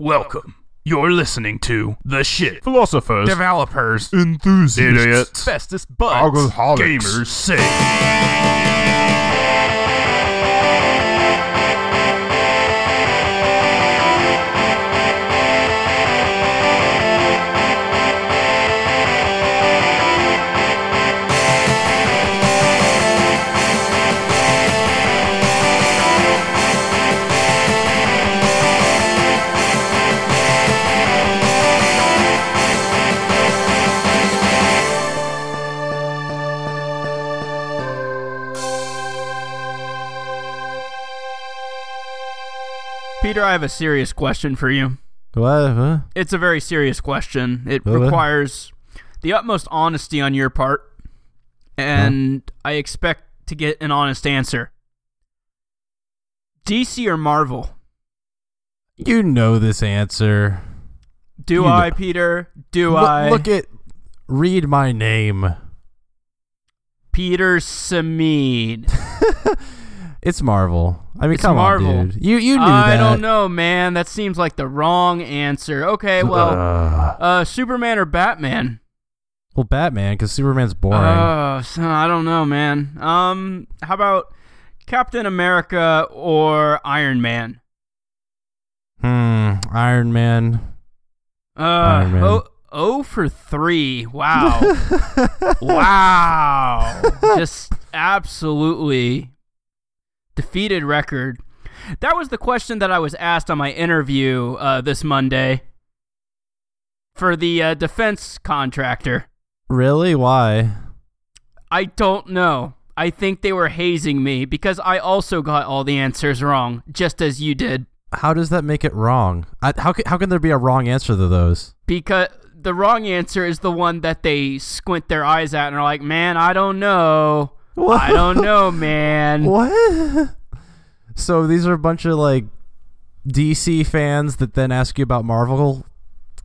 Welcome. You're listening to The Shit. Philosophers, Developers. Enthusiasts, Idiots. Bestest Gamers. Gamers. Say. Peter, I have a serious question for you. What? Huh? It's a very serious question. It What? requires the utmost honesty on your part, and I expect to get an honest answer. DC or Marvel? You know this answer. Do You I, know- Peter? Do Look, I? look at. Read my name. Peter Samid. It's Marvel. I mean, It's come Marvel. on, dude. You you knew I that. don't know, man. That seems like the wrong answer. Okay, well, Ugh. uh, Superman or Batman? well, Batman, because Superman's boring. Oh, so I don't know, man. Um, how about Captain America or Iron Man? hmm. Iron Man. Uh, Iron Man. oh, oh for three. Wow, wow, just absolutely defeated record. That was the question that I was asked on my interview uh, this Monday for the uh, defense contractor. really? Why? I don't know. I think they were hazing me because I also got all the answers wrong, just as you did. How does that make it wrong? I, how can, how can there be a wrong answer to those? Because the wrong answer is the one that they squint their eyes at and are like, man, I don't know. What? I don't know, man. What? So these are a bunch of like DC fans that then ask you about Marvel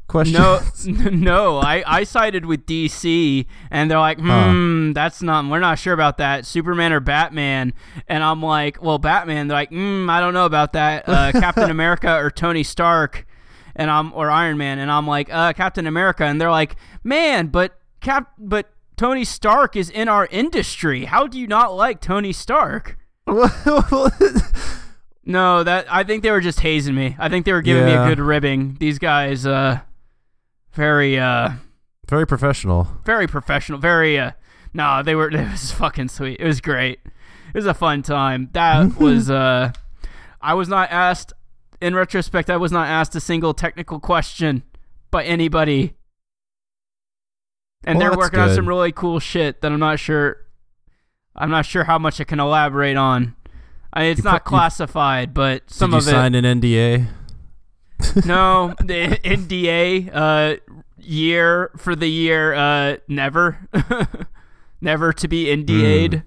questions. No, no. I, I sided with DC, and they're like, hmm, that's not. We're not sure about that. Superman or Batman? And I'm like, well, Batman. They're like, hmm, I don't know about that. Uh, Captain America or Tony Stark, and I'm or Iron Man, and I'm like, uh, Captain America, and they're like, man, but Cap, but Tony Stark is in our industry. How do you not like Tony Stark? No, that I think they were just hazing me. I think they were giving me a good ribbing. These guys, uh, very, uh, Very professional. very professional. Very, uh, no, they were. It was fucking sweet. It was great. It was a fun time. That was, uh, I was not asked. In retrospect, I was not asked a single technical question by anybody, and Well, they're working on some really cool shit that I'm not sure. I'm not sure how much I can elaborate on. I, it's You not classified, but some of it. Did you sign an NDA? No, the NDA uh year for the year uh never never to be NDA'd. Mm.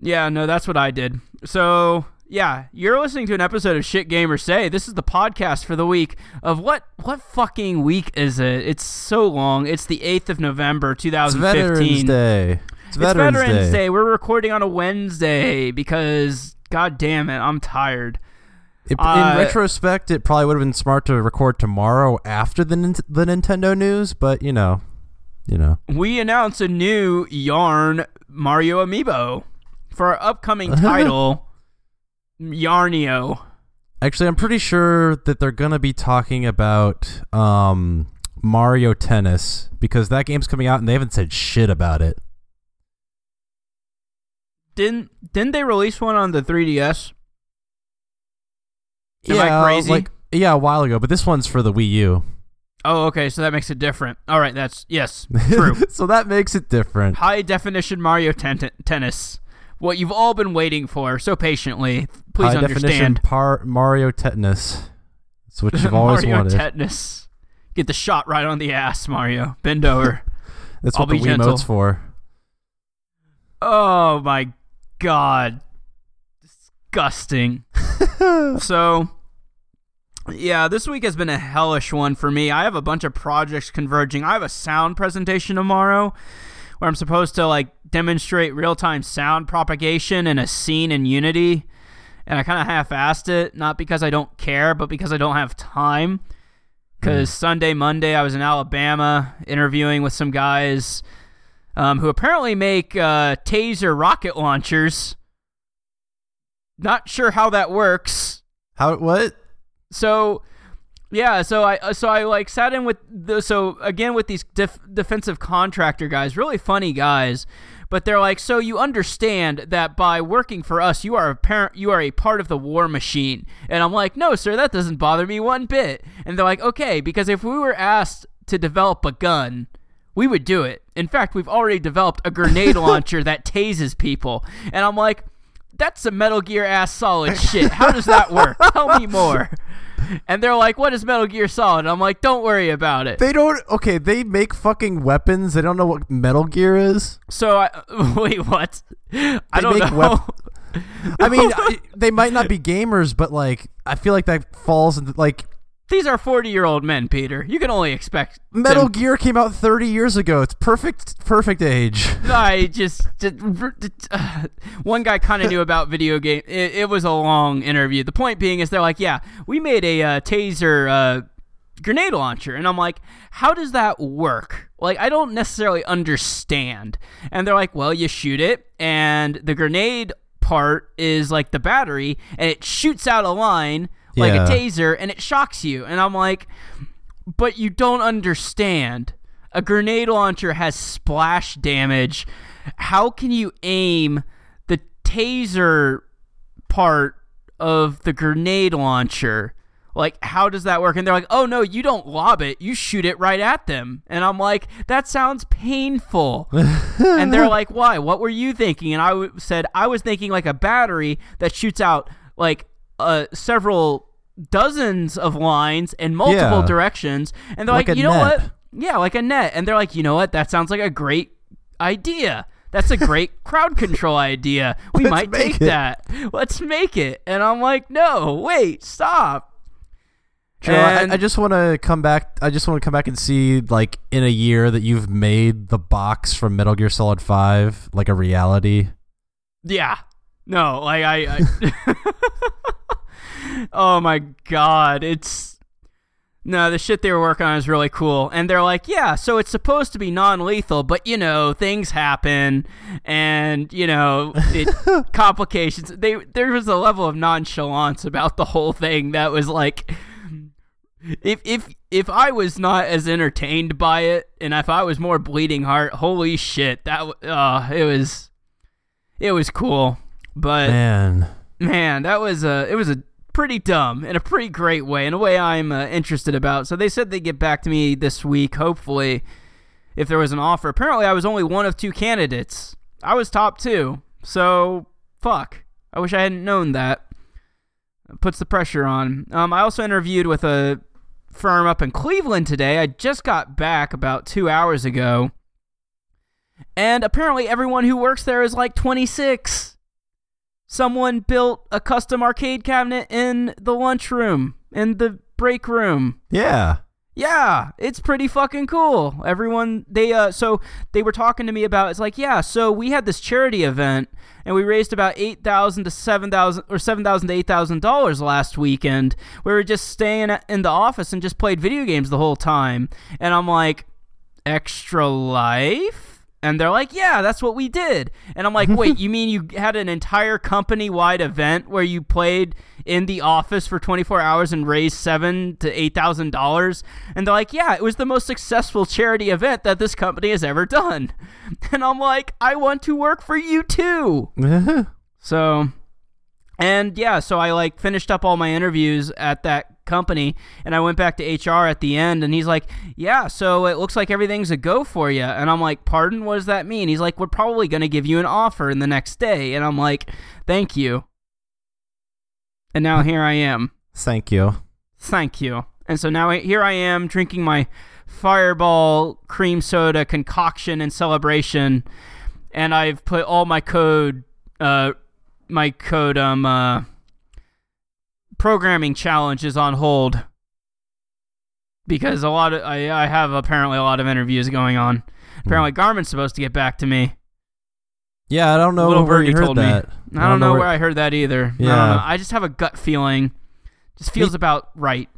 Yeah, no, that's what I did. So, yeah, you're listening to an episode of Shit Gamers Say. This is the podcast for the week of what what fucking week is it? It's so long. It's the 8th of November, 2015. It's Veterans Day. It's It's Veterans, Veterans Day. Day. We're recording on a Wednesday because god damn it, I'm tired. It- Uh, in retrospect, it probably would have been smart to record tomorrow after the the Nintendo news, but you know, you know. we announce a new Yarn Mario amiibo for our upcoming title, Yarnio. Actually, I'm pretty sure that they're gonna be talking about um, Mario Tennis because that game's coming out and they haven't said shit about it. Didn't didn't they release one on the 3DS? Am yeah, crazy? Like, yeah, a while ago, but this one's for the Wii U. Oh, okay, so that makes it different. All right, that's yes, true. so that makes it different. High definition Mario ten- tennis. What you've all been waiting for so patiently. Please High definition par- Mario Tetanus. It's what you've always Mario wanted. tetanus. Get the shot right on the ass, Mario. Bend over. That's I'll what the be gentle. For. Oh my god. Disgusting. so yeah, this week has been a hellish one for me. I have a bunch of projects converging. I have a sound presentation tomorrow where I'm supposed to like demonstrate real-time sound propagation in a scene in Unity. And I kind of half-assed it, not because I don't care, but because I don't have time. Because Sunday, Monday, I was in Alabama interviewing with some guys um, who apparently make uh, taser rocket launchers. Not sure how that works. How what? So, yeah, so I uh, so I like sat in with the so again with these def- defensive contractor guys, really funny guys, but they're like, so you understand that by working for us, you are a parent, you are a part of the war machine, and I'm like, no, sir, that doesn't bother me one bit, and they're like, okay, because if we were asked to develop a gun. We would do it. In fact, we've already developed a grenade launcher that tases people. And I'm like, that's some Metal Gear ass solid shit. How does that work? Tell me more. And they're like, what is Metal Gear Solid? And I'm like, don't worry about it. They don't. Okay, they make fucking weapons. They don't know what Metal Gear is. So I wait, what? I don't make know. wep- I mean, I, they might not be gamers, but like, I feel like that falls into like These are 40 year old men, Peter. You can only expect Metal them- Gear came out 30 years ago. It's perfect, perfect age. I just, just uh, one guy kind of knew about video game. It, it was a long interview. The point being is they're like, yeah, we made a uh, taser uh, grenade launcher, and I'm like, how does that work? Like, I don't necessarily understand. And they're like, well, you shoot it, and the grenade part is like the battery, and it shoots out a line like Yeah. a taser, and it shocks you. And I'm like, but you don't understand. A grenade launcher has splash damage. How can you aim the taser part of the grenade launcher? Like, how does that work? And they're like, oh no, you don't lob it, you shoot it right at them. And I'm like, that sounds painful. and they're like, why? What were you thinking? And I w- said, I was thinking like a battery that shoots out like uh, several dozens of lines in multiple Yeah. directions. And they're Like like, you know net. what? Yeah, like a net. And they're like, you know what? That sounds like a great idea. That's a great crowd control idea. We Let's might take it. that. Let's make it. And I'm like, no, wait, stop. Joe, I, And- I just want to come back. I just want to come back and see, like, in a year that you've made the box from Metal Gear Solid Five like a reality. Yeah. No, like I, I Oh my god, it's No, the shit they were working on is really cool. And they're like, "Yeah, so it's supposed to be non-lethal, but you know, things happen and, you know, it complications. They there was a level of nonchalance about the whole thing that was like if if if I was not as entertained by it and if I was more bleeding heart, holy shit, that uh it was it was cool. But Man, man, that was a it was a pretty dumb in a pretty great way, in a way I'm uh, interested about. So they said they'd get back to me this week, hopefully, if there was an offer. Apparently, I was only one of two candidates. I was top two, so fuck. I wish I hadn't known that. Puts the pressure on. Um, I also interviewed with a firm up in Cleveland today. I just got back about two hours ago. And apparently, everyone who works there is like 26 someone built a custom arcade cabinet in the lunchroom, in the break room. yeah. Yeah, it's pretty fucking cool. Everyone they uh so they were talking to me about it's like, yeah, so we had this charity event and we raised about 8,000 to 7,000 or 7,000 to 8,000 dollars last weekend. We were just staying in the office and just played video games the whole time. And I'm like, "Extra Life?" And they're like, "Yeah, that's what we did." And I'm like, "Wait, you mean you had an entire company-wide event where you played in the office for 24 hours and raised seven to eight thousand dollars?" And they're like, "Yeah, it was the most successful charity event that this company has ever done." And I'm like, "I want to work for you too." So, and yeah, so I like finished up all my interviews at that company and I went back to HR at the end and he's like, "Yeah, so it looks like everything's a go for you." And I'm like, "Pardon? What does that mean?" He's like, "We're probably going to give you an offer in the next day." And I'm like, "Thank you." And now here I am. Thank you. Thank you. And so now I- here I am drinking my Fireball cream soda concoction in celebration, and I've put all my code, uh, my code, um, uh, programming challenges on hold because a lot of I, I have apparently a lot of interviews going on. Apparently, hmm. Garmin's supposed to get back to me. Yeah, I don't know Little where you birdie told me. that. I don't know where I heard that either. I don't Yeah. know. I just have a gut feeling. Just feels about right.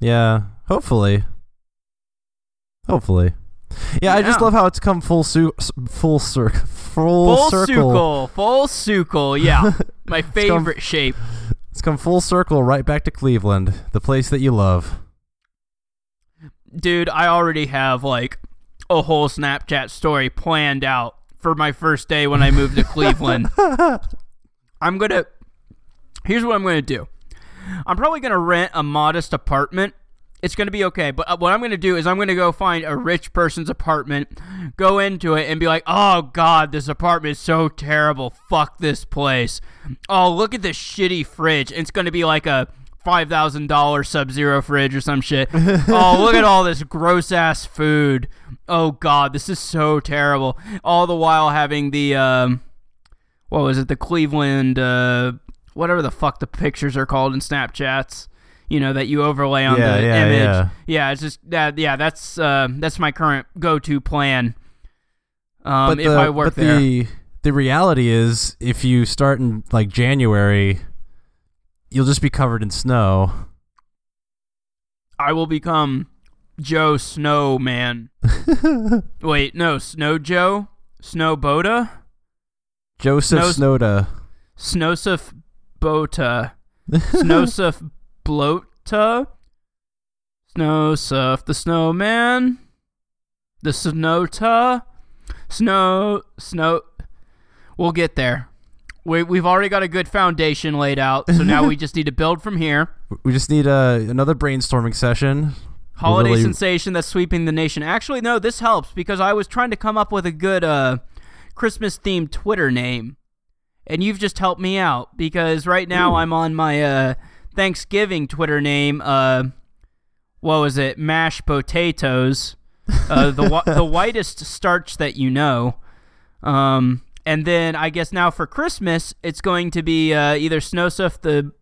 Yeah, hopefully. Hopefully. Yeah, I just love how it's come full su- full circle, full, Full circle. Full circle. Yeah. My come- favorite shape. It's come full circle right back to Cleveland, the place that you love. Dude, I already have like a whole Snapchat story planned out for my first day when I moved to Cleveland. I'm going to Here's what I'm going to do. I'm probably going to rent a modest apartment. It's going to be okay, but uh, what I'm going to do is I'm going to go find a rich person's apartment, go into it and be like, "Oh god, this apartment is so terrible. Fuck this place. Oh, look at this shitty fridge." It's going to be like a $5,000 Sub-Zero fridge or some shit. oh, look at all this gross ass food. Oh god, this is so terrible. All the while having the um what was it? The Cleveland uh whatever the fuck the pictures are called in Snapchats. You know that you overlay on Yeah, the yeah, image. yeah. yeah, it's just that. Yeah, that's uh, that's my current go-to plan. Um, but if the, I work but there, the the reality is, if you start in like January, you'll just be covered in snow. I will become Joe Snowman. Wait, no, Snow Joe, Snow Boda, Joseph Snows- Snowda. Snosif Bota, Snosif Blota, surf the Snowman, the Snowta, Snow Snow. We'll get there. We we've already got a good foundation laid out, so now we just need to build from here. We just need a, another brainstorming session. Holiday really- sensation that's sweeping the nation. Actually, no, this helps because I was trying to come up with a good uh, Christmas themed Twitter name, and you've just helped me out because right now I'm on my uh, Thanksgiving Twitter name. Uh, what was it? Mashed potatoes, uh, the the whitest starch that you know. Um, and then I guess now for Christmas it's going to be uh, either Snowsuff the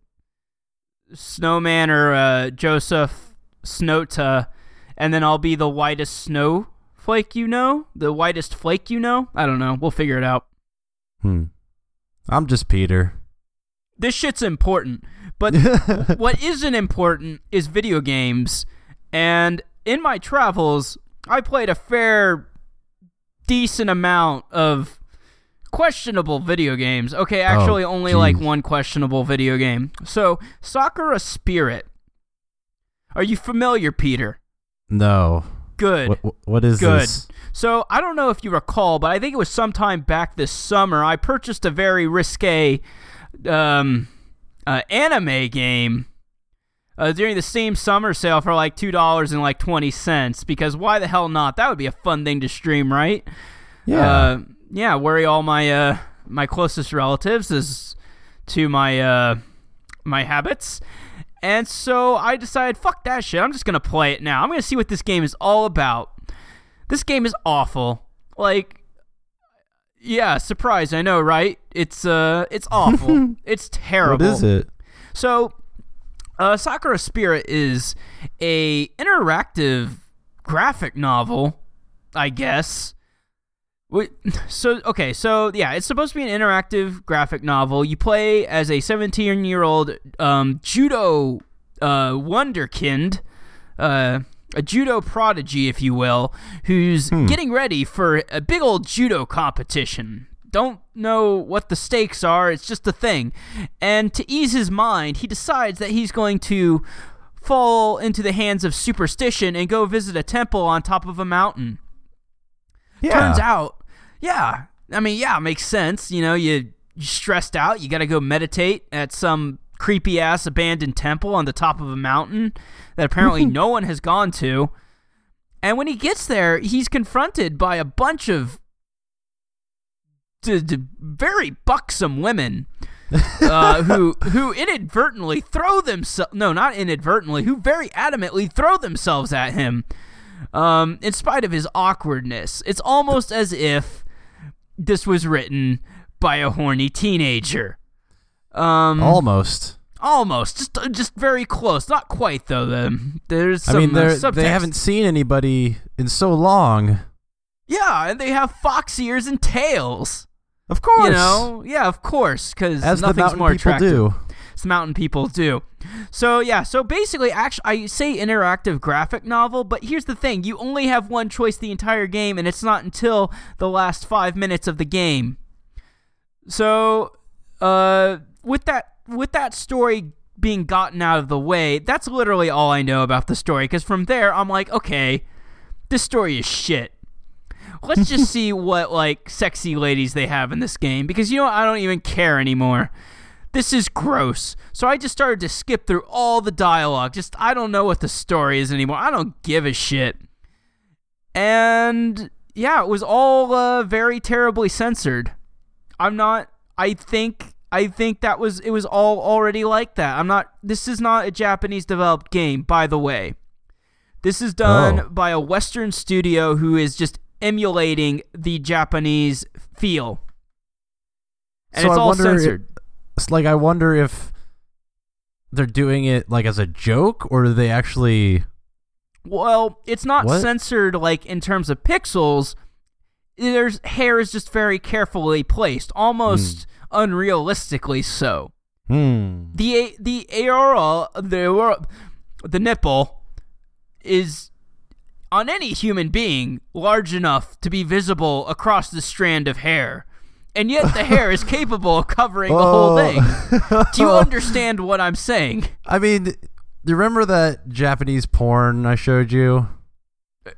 snowman or uh, Joseph Snowta, and then I'll be the whitest snowflake you know, the whitest flake you know. I don't know. We'll figure it out. Hmm. I'm just Peter. This shit's important, but what isn't important is video games. And in my travels, I played a fair, decent amount of questionable video games. Okay, actually, only like one questionable video game. So, Sakura Spirit. Are you familiar, Peter? No. Good. What, what is Good. this? So I don't know if you recall, but I think it was sometime back this summer. I purchased a very risque um, uh, anime game uh, during the same summer sale for like two dollars and like twenty cents. Because why the hell not? That would be a fun thing to stream, right? Yeah. Uh, yeah. Worry all my uh, my closest relatives as to my uh, my habits. And so I decided, fuck that shit. I'm just gonna play it now. I'm gonna see what this game is all about. This game is awful. Like, yeah, surprise. I know, right? It's uh, it's awful. it's terrible. what is it? So, uh, Sakura Spirit is a interactive graphic novel, I guess. Wait, So okay, so yeah, it's supposed to be an interactive graphic novel. You play as a 17-year-old um, judo uh, wonderkind, uh, a judo prodigy, if you will, who's hmm. getting ready for a big old judo competition. Don't know what the stakes are, it's just a thing. And to ease his mind, he decides that he's going to fall into the hands of superstition and go visit a temple on top of a mountain. Yeah. Turns out, yeah. I mean, yeah, it makes sense. You know, you you stressed out. You got to go meditate at some creepy ass abandoned temple on the top of a mountain that apparently no one has gone to. And when he gets there, he's confronted by a bunch of d- d- very buxom women uh, who who inadvertently throw themselves no not inadvertently who very adamantly throw themselves at him um, in spite of his awkwardness it's almost as if this was written by a horny teenager um, Almost. almost just just very close not quite though the, there's some I mean, uh, they haven't seen anybody in so long. yeah and they have fox ears and tails Of course. You know, yeah, of course, because as the nothing's mountain more people attractive. do. As mountain people do. So yeah, so basically, actually, I say interactive graphic novel, but here's the thing: you only have one choice the entire game, and it's not until the last five minutes of the game. So, uh, with that with that story being gotten out of the way, that's literally all I know about the story. Because from there, I'm like, okay, this story is shit. Let's just see what like sexy ladies they have in this game because you know what? I don't even care anymore. This is gross. So I just started to skip through all the dialogue. Just I don't know what the story is anymore. I don't give a shit. And yeah, it was all uh, very terribly censored. I'm not. I think. I think that was. It was all already like that. I'm not. This is not a Japanese developed game, by the way. This is done Oh. by a Western studio who is just emulating the Japanese feel. And So it's I all wonder if- It's like I wonder if they're doing it like as a joke or do they actually Well, it's not What? censored like in terms of pixels. There's hair is just very carefully placed, almost hmm. Unrealistically so. Hmm. The the aura the the nipple is on any human being large enough to be visible across the strand of hair. And yet the hair is capable of covering the whole Oh. thing. Do you understand what I'm saying? I mean, do you remember that Japanese porn I showed you?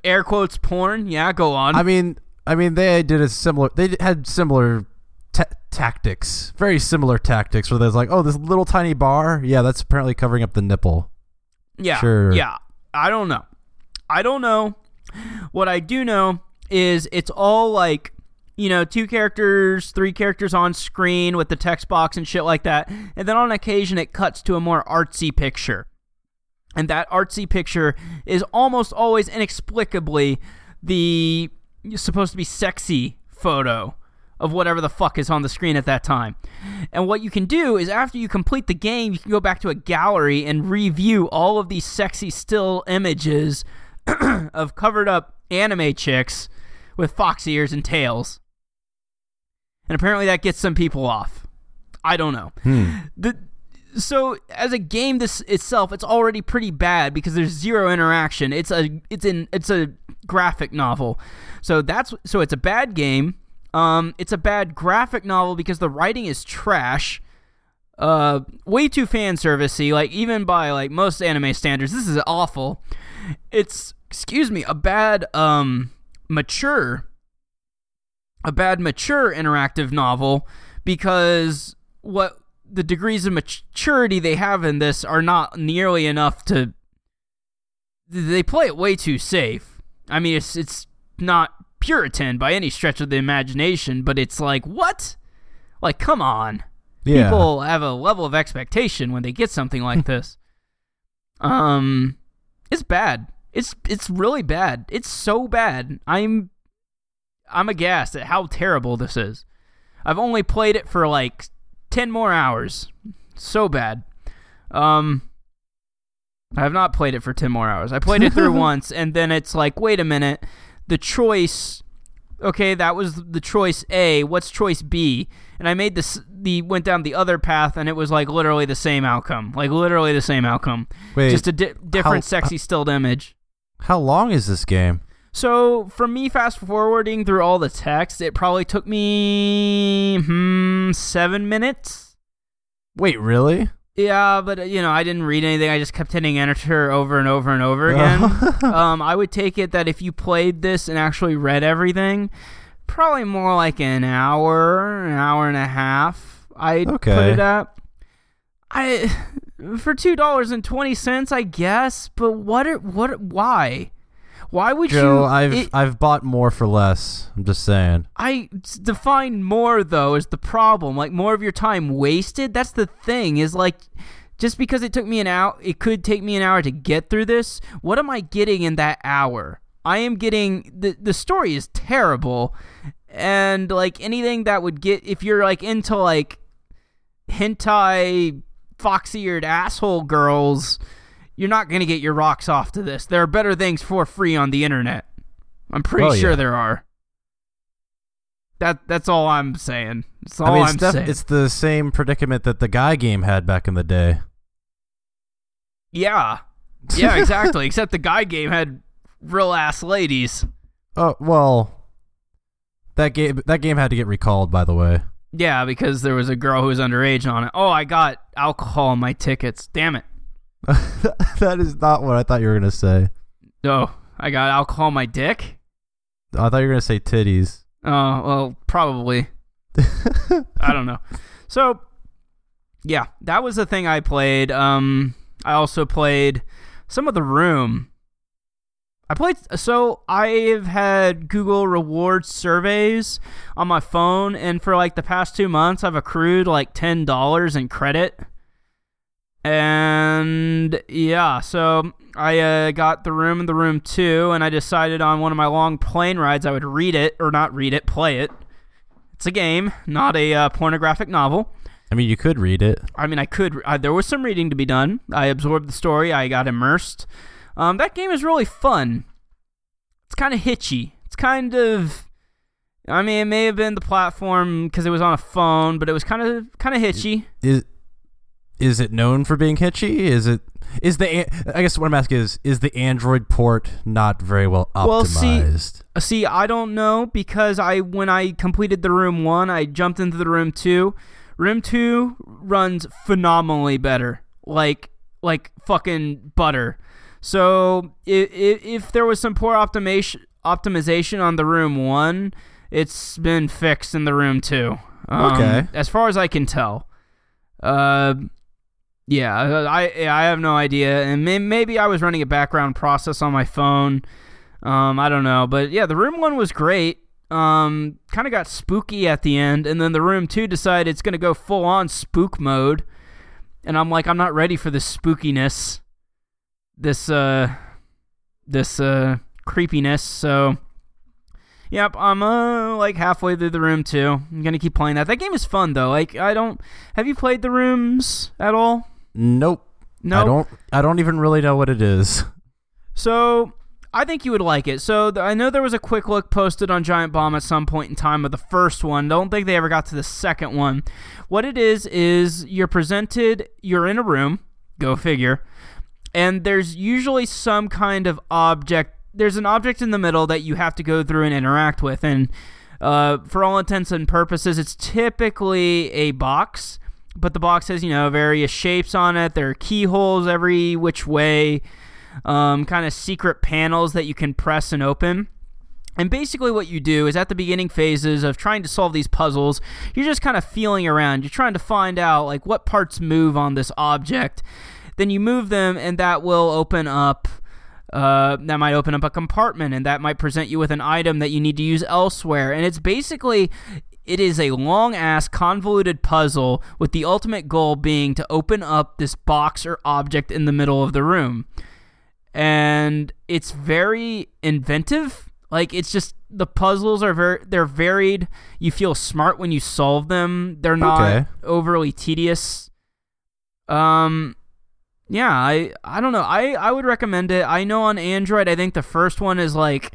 Air quotes porn. Yeah, go on. I mean, I mean they did a similar. They had similar ta- tactics, very similar tactics. Where there's like, oh, this little tiny bar, yeah, that's apparently covering up the nipple. Yeah. Sure. Yeah. I don't know. I don't know. What I do know is it's all like, you know, two characters, three characters on screen with the text box and shit like that. And then on occasion it cuts to a more artsy picture. And that artsy picture is almost always inexplicably the supposed to be sexy photo of whatever the fuck is on the screen at that time. And what you can do is after you complete the game, you can go back to a gallery and review all of these sexy still images of covered up anime chicks with fox ears and tails. And apparently that gets some people off. I don't know. Hmm. The so as a game this itself it's already pretty bad because there's zero interaction. It's a it's in it's a graphic novel. So that's so it's a bad game. Um it's a bad graphic novel because the writing is trash. Uh way too fan servicey like even by like most anime standards this is awful. It's excuse me, a bad um mature a bad mature interactive novel because what the degrees of maturity they have in this are not nearly enough to they play it way too safe. I mean it's it's not puritan by any stretch of the imagination, but it's like what? Like come on. Yeah. People have a level of expectation when they get something like this. Um it's bad. It's it's really bad. It's so bad. I'm I'm aghast at how terrible this is. I've only played it for like 10 more hours. So bad. Um I have not played it for 10 more hours. I played it through once and then it's like, wait a minute. The choice okay, that was the choice A. What's choice B? And I made this the went down the other path and it was like literally the same outcome. Like literally the same outcome. Wait, Just a di- different how- sexy stilled image. how long is this game? So from me fast forwarding through all the text, it probably took me hmm, seven minutes. Wait, really? Yeah, but you know, I didn't read anything. I just kept hitting enter over and over and over again. um, I would take it that if you played this and actually read everything, probably more like an hour, an hour and a half. I'd put it at. I for two dollars and twenty cents, I guess. But what? Are, what? Why? Why would Joe, you? I've it- I've bought more for less. I'm just saying. I define more though as the problem. Like more of your time wasted. That's the thing. Is like just because it took me an hour, it could take me an hour to get through this. What am I getting in that hour? I am getting the the story is terrible, and like anything that would get if you're like into like hentai fox-eared asshole girls, you're not gonna get your rocks off to this. There are better things for free on the internet. I'm pretty Oh, sure yeah. there are. That that's all I'm saying. That's all I mean, I'm it's, def- saying. it's the same predicament that the guy game had back in the day. yeah, yeah, exactly. Except the guy game had real ass ladies. Oh well, that game that game had to get recalled. By the way, Yeah, because there was a girl who was underage on it. Oh, I got alcohol on my tickets. Damn it. that is not what I thought you were gonna say. Oh, I got alcohol my dick. I thought you were gonna say titties. Oh, well, probably. I don't know. So, yeah, that was the thing I played. Um, I also played some of the room. I played. So I've had Google reward surveys on my phone, and for like the past two months, I've accrued like ten dollars in credit. And yeah, so I uh, got the room in the room two, and I decided on one of my long plane rides I would read it or not read it, play it. It's a game, not a uh, pornographic novel. I mean, you could read it. I mean, I could. Uh, there was some reading to be done. I absorbed the story. I got immersed. Um, that game is really fun. It's kind of hitchy. It's kind of. I mean, it may have been the platform because it was on a phone, but it was kind of kind of hitchy. Is is it known for being hitchy? Is it is the I guess what I'm asking is is the Android port not very well Well, see- optimized? See, I don't know because I when I completed the room one, I jumped into the room two. Room two runs phenomenally better, like like fucking butter. So if if there was some poor optimization optimization on the room one, it's been fixed in the room two. Um, Okay. as far as I can tell. Uh, yeah, I I have no idea, and may, maybe I was running a background process on my phone. Um, I don't know, but yeah, the room one was great. Um, kind of got spooky at the end, and then the room two decided it's gonna go full on spook mode, and I'm like, I'm not ready for this spookiness, this uh, this uh creepiness. So, yep, I'm uh like halfway through the room two. I'm gonna keep playing that. That game is fun though. Like, I don't. Have you played the rooms at all? Nope. No. I don't I don't even really know what it is. So I think you would like it. So th- I know there was a quick look posted on Giant Bomb at some point in time of the first one. Don't think they ever got to the second one. What it is is you're presented. You're in a room. Go figure. And there's usually some kind of object. There's an object in the middle that you have to go through and interact with. And uh, for all intents and purposes, it's typically a box. But the box has, you know, various shapes on it. There are keyholes every which way um, kind of secret panels that you can press and open. And basically, what you do is at the beginning phases of trying to solve these puzzles, you're just kind of feeling around. You're trying to find out like what parts move on this object. Then you move them, and that will open up. Uh, that might open up a compartment, and that might present you with an item that you need to use elsewhere. And it's basically it is a long ass convoluted puzzle with the ultimate goal being to open up this box or object in the middle of the room and it's very inventive. Like it's just the puzzles are very they're varied. You feel smart when you solve them. They're not Okay. overly tedious. Um yeah, I I don't know. I I would recommend it. I know on Android I think the first one is like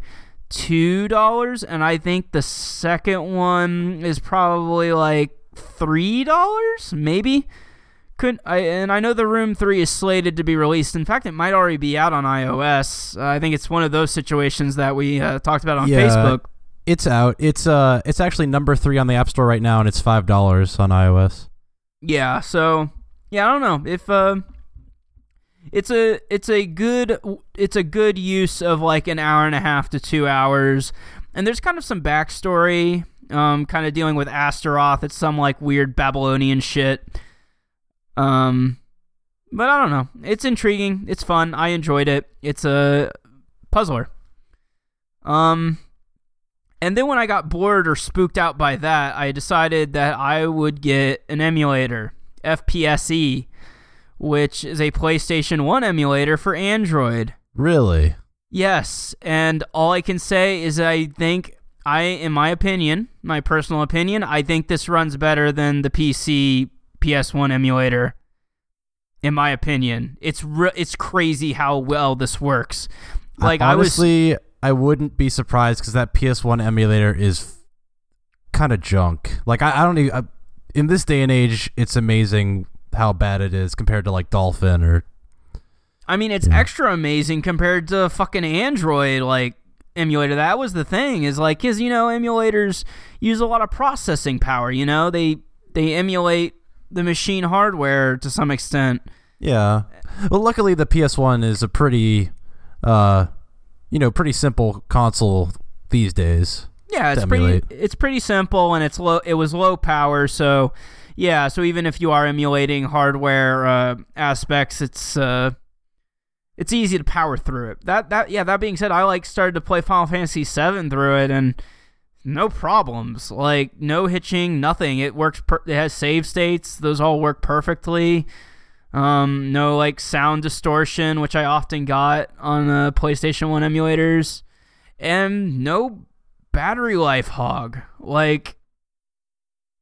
two dollars and I think the second one is probably like three dollars, maybe could I and I know the Room 3 is slated to be released. In fact, it might already be out on iOS. Uh, I think it's one of those situations that we uh, talked about on Yeah. Facebook. It's out. It's uh it's actually number 3 on the App Store right now and it's $5 on iOS. Yeah, so yeah, I don't know if uh, it's a it's a good it's a good use of like an hour and a half to two hours, and there's kind of some backstory, um, kind of dealing with Astaroth. It's some like weird Babylonian shit. Um, but I don't know. It's intriguing. It's fun. I enjoyed it. It's a puzzler. Um, and then when I got bored or spooked out by that, I decided that I would get an emulator, FPSE, which is a PlayStation 1 emulator for Android. Really? Yes, and all I can say is I think I in my opinion, my personal opinion, I think this runs better than the PC PS1 emulator. In my opinion, it's re- it's crazy how well this works. Like I was honestly, I wouldn't be surprised cuz that PS1 emulator is kind of junk. Like I, I don't even. I, in this day and age, it's amazing how bad it is compared to like Dolphin or I mean, it's extra amazing compared to fucking Android like emulator. That was the thing is like, cause you know, emulators use a lot of processing power. You know, they they emulate the machine hardware to some extent. yeah. Well, luckily the PS1 is a pretty, uh, you know, pretty simple console these days. Yeah, it's pretty it's pretty simple and it's low. It was low power, so yeah. So even if you are emulating hardware uh, aspects, it's uh, it's easy to power through it. That that yeah. That being said, I like started to play Final Fantasy VII through it and no problems. Like no hitching, nothing. It works. Per- it has save states. Those all work perfectly. Um, no like sound distortion, which I often got on uh, PlayStation One emulators, and no battery life hog. Like,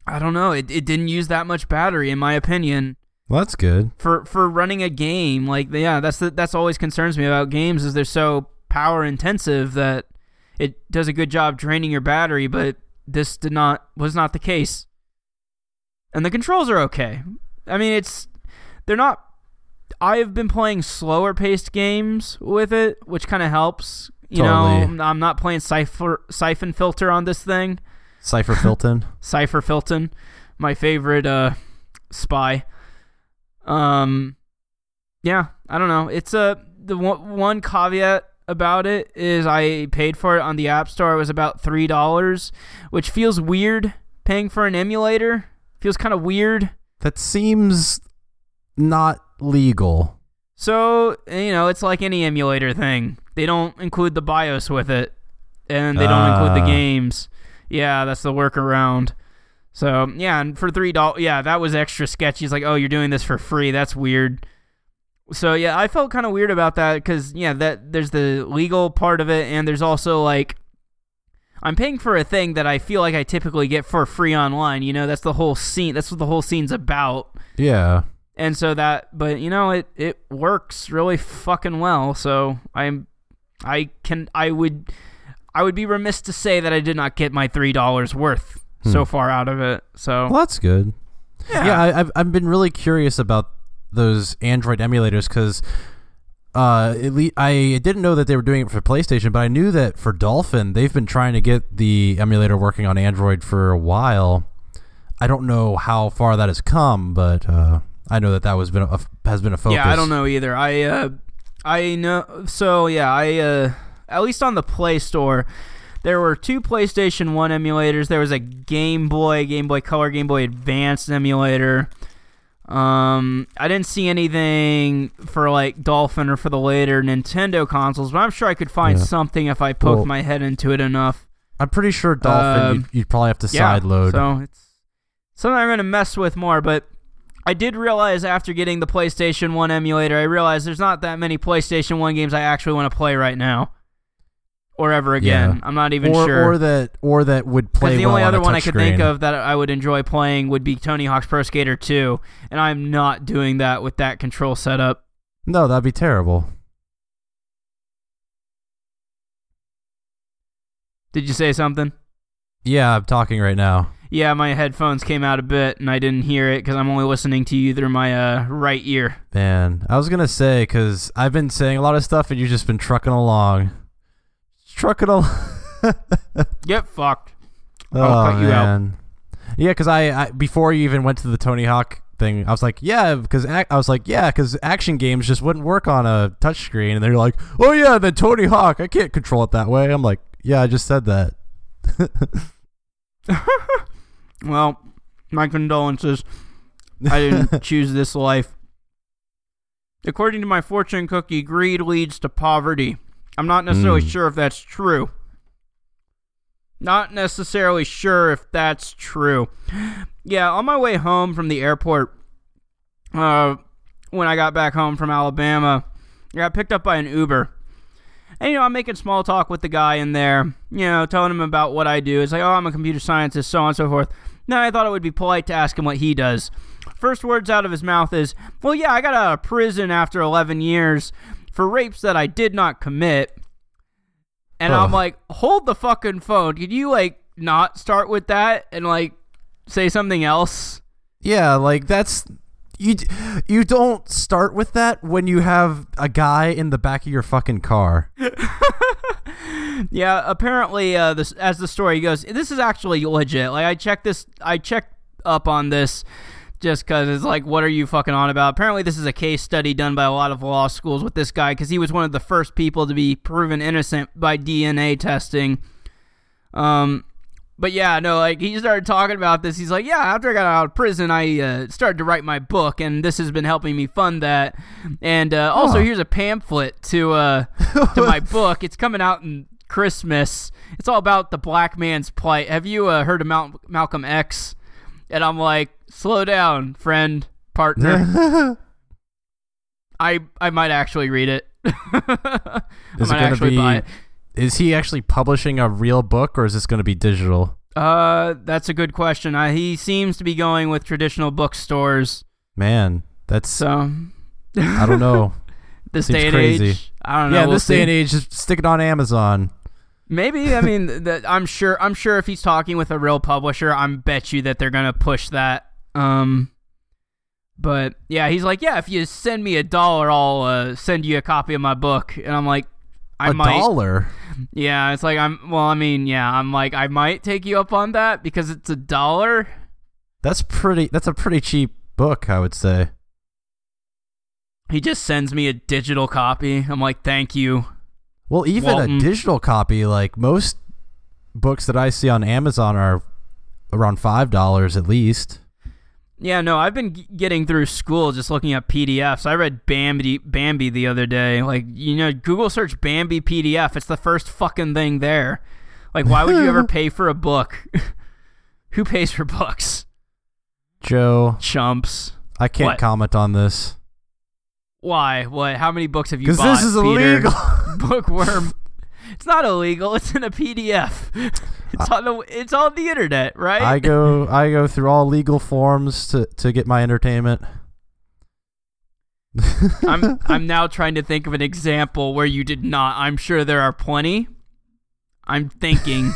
I don't know. It, it didn't use that much battery, in my opinion, Well, that's good. for for running a game. Like, yeah, that's the, that's always concerns me about games is they're so power intensive that it does a good job draining your battery. But this did not was not the case. And the controls are okay. I mean, it's they're not. I have been playing slower paced games with it, which kind of helps. You Totally. know, I'm not playing Cipher, Siphon Filter on this thing. Cipher Filton. Cipher Filton, my favorite uh, spy. Um, yeah, I don't know. It's a the one, one caveat about it is I paid for it on the App Store. It was about three dollars, which feels weird. Paying for an emulator feels kind of weird. that seems not legal. So you know, it's like any emulator thing. They don't include the BIOS with it, and they don't include the Ah. games. Yeah, that's the workaround. So yeah, and for three dollars, yeah, that was extra sketchy. It's like, oh, you're doing this for free. That's weird. So yeah, I felt kind of weird about that because yeah, that there's the legal part of it, and there's also like I'm paying for a thing that I feel like I typically get for free online. You know, that's the whole scene. That's what the whole scene's about Yeah. and so that but you know it it works really fucking well so i'm i can i would i would be remiss to say that i did not get my three dollars worth so far out of it so Well, that's good. Yeah, I, I've I've been really curious about those Android emulators because uh, at least I didn't know that they were doing it for PlayStation, but I knew that for Dolphin they've been trying to get the emulator working on Android for a while. I don't know how far that has come, but uh, I know that that was been a, has been a focus. yeah i don't know either i uh i know so yeah i uh at least on the play store there were two PlayStation 1 emulators. There was a Game Boy, Game Boy Color, Game Boy Advanced emulator. Um, I didn't see anything for like Dolphin or for the later Nintendo consoles, but I'm sure I could find Yeah. something if I poked Well- my head into it enough. I'm pretty sure Dolphin Um, you'd, you'd probably have to Yeah, side load. So it's something I'm going to mess with more, but I did realize after getting the PlayStation 1 emulator, I realized there's not that many PlayStation 1 games I actually want to play right now. Or ever again. Yeah. I'm not even or, sure. or that or that would play Because the well only on other a one I could think of that I would enjoy playing would be Tony Hawk's Pro Skater 2, and I'm not doing that with that control setup. No, that'd be terrible. Did you say something? Yeah, I'm talking right now. Yeah, my headphones came out a bit, and I didn't hear it because I'm only listening to you through my uh, right ear. Man, I was gonna say because I've been saying a lot of stuff and you've just been trucking along, trucking along. Get fucked. oh I'll cut you out. yeah, because I, I before you even went to the Tony Hawk thing, I was like, yeah, because I was like, yeah, because action games just wouldn't work on a touchscreen, and they're like, oh yeah, the Tony Hawk, I can't control it that way. I'm like, yeah, I just said that. Well, my condolences. I didn't choose this life. According to my fortune cookie, greed leads to poverty. I'm not necessarily Mm. sure if that's true. Not necessarily sure if that's true. Yeah, on my way home from the airport, uh, when I got back home from Alabama, I got picked up by an Uber. And, you know, I'm making small talk with the guy in there, you know, telling him about what I do. It's like, oh, I'm a computer scientist, so on and so forth. Now, I thought it would be polite to ask him what he does. First words out of his mouth is, well, yeah, I got out of prison after 11 years for rapes that I did not commit. And I'm like, hold the fucking phone. Can you, like, not start with that and like say something else? Yeah, like that's you. You don't start with that when you have a guy in the back of your fucking car. Yeah, apparently, uh, this as the story goes, this is actually legit. Like I checked this, I checked up on this just because it's like, what are you fucking on about? Apparently, this is a case study done by a lot of law schools with this guy because he was one of the first people to be proven innocent by DNA testing. Um, but yeah, no, like he started talking about this. He's like, yeah, after I got out of prison, I uh, started to write my book, and this has been helping me fund that. And uh, also, here's a pamphlet to uh, to my book. It's coming out in Christmas. It's all about the black man's plight. Have you uh, heard of Mal- Malcolm X? And I'm like, slow down, friend, partner. I I might actually read it. I Is might actually be? buy it. Is he actually publishing a real book, or is this going to be digital? Uh, that's a good question. I, he seems to be going with traditional bookstores. Man, that's So I don't know. this Seems day and crazy. age, I don't know. yeah, we'll this day see. and age, just stick it on Amazon. Maybe I mean that I'm sure I'm sure if he's talking with a real publisher, I'm bet you that they're gonna push that. Um, but yeah, he's like, yeah, if you send me a dollar, I'll uh, send you a copy of my book, and I'm like, I a might. Dollar. Yeah, it's like I'm. Well, I mean, yeah, I'm like I might take you up on that because it's a dollar. That's pretty. That's a pretty cheap book, I would say. He just sends me a digital copy. I'm like, thank you. Well, even Walton. a digital copy, like most books that I see on Amazon, are around five dollars at least. Yeah, no, I've been g- getting through school just looking at PDFs. I read Bambi, Bambi the other day. Like, you know, Google search Bambi PDF. It's the first fucking thing there. Like, why would you ever pay for a book? Who pays for books? Joe, Chumps. I can't What? comment on this Why? What? How many books have you because this is Peter? illegal. Bookworm. It's not illegal. It's in a PDF. It's on the. It's on the internet, right? I go, I go through all legal forms to to get my entertainment. I'm I'm now trying to think of an example where you did not. I'm sure there are plenty. I'm thinking.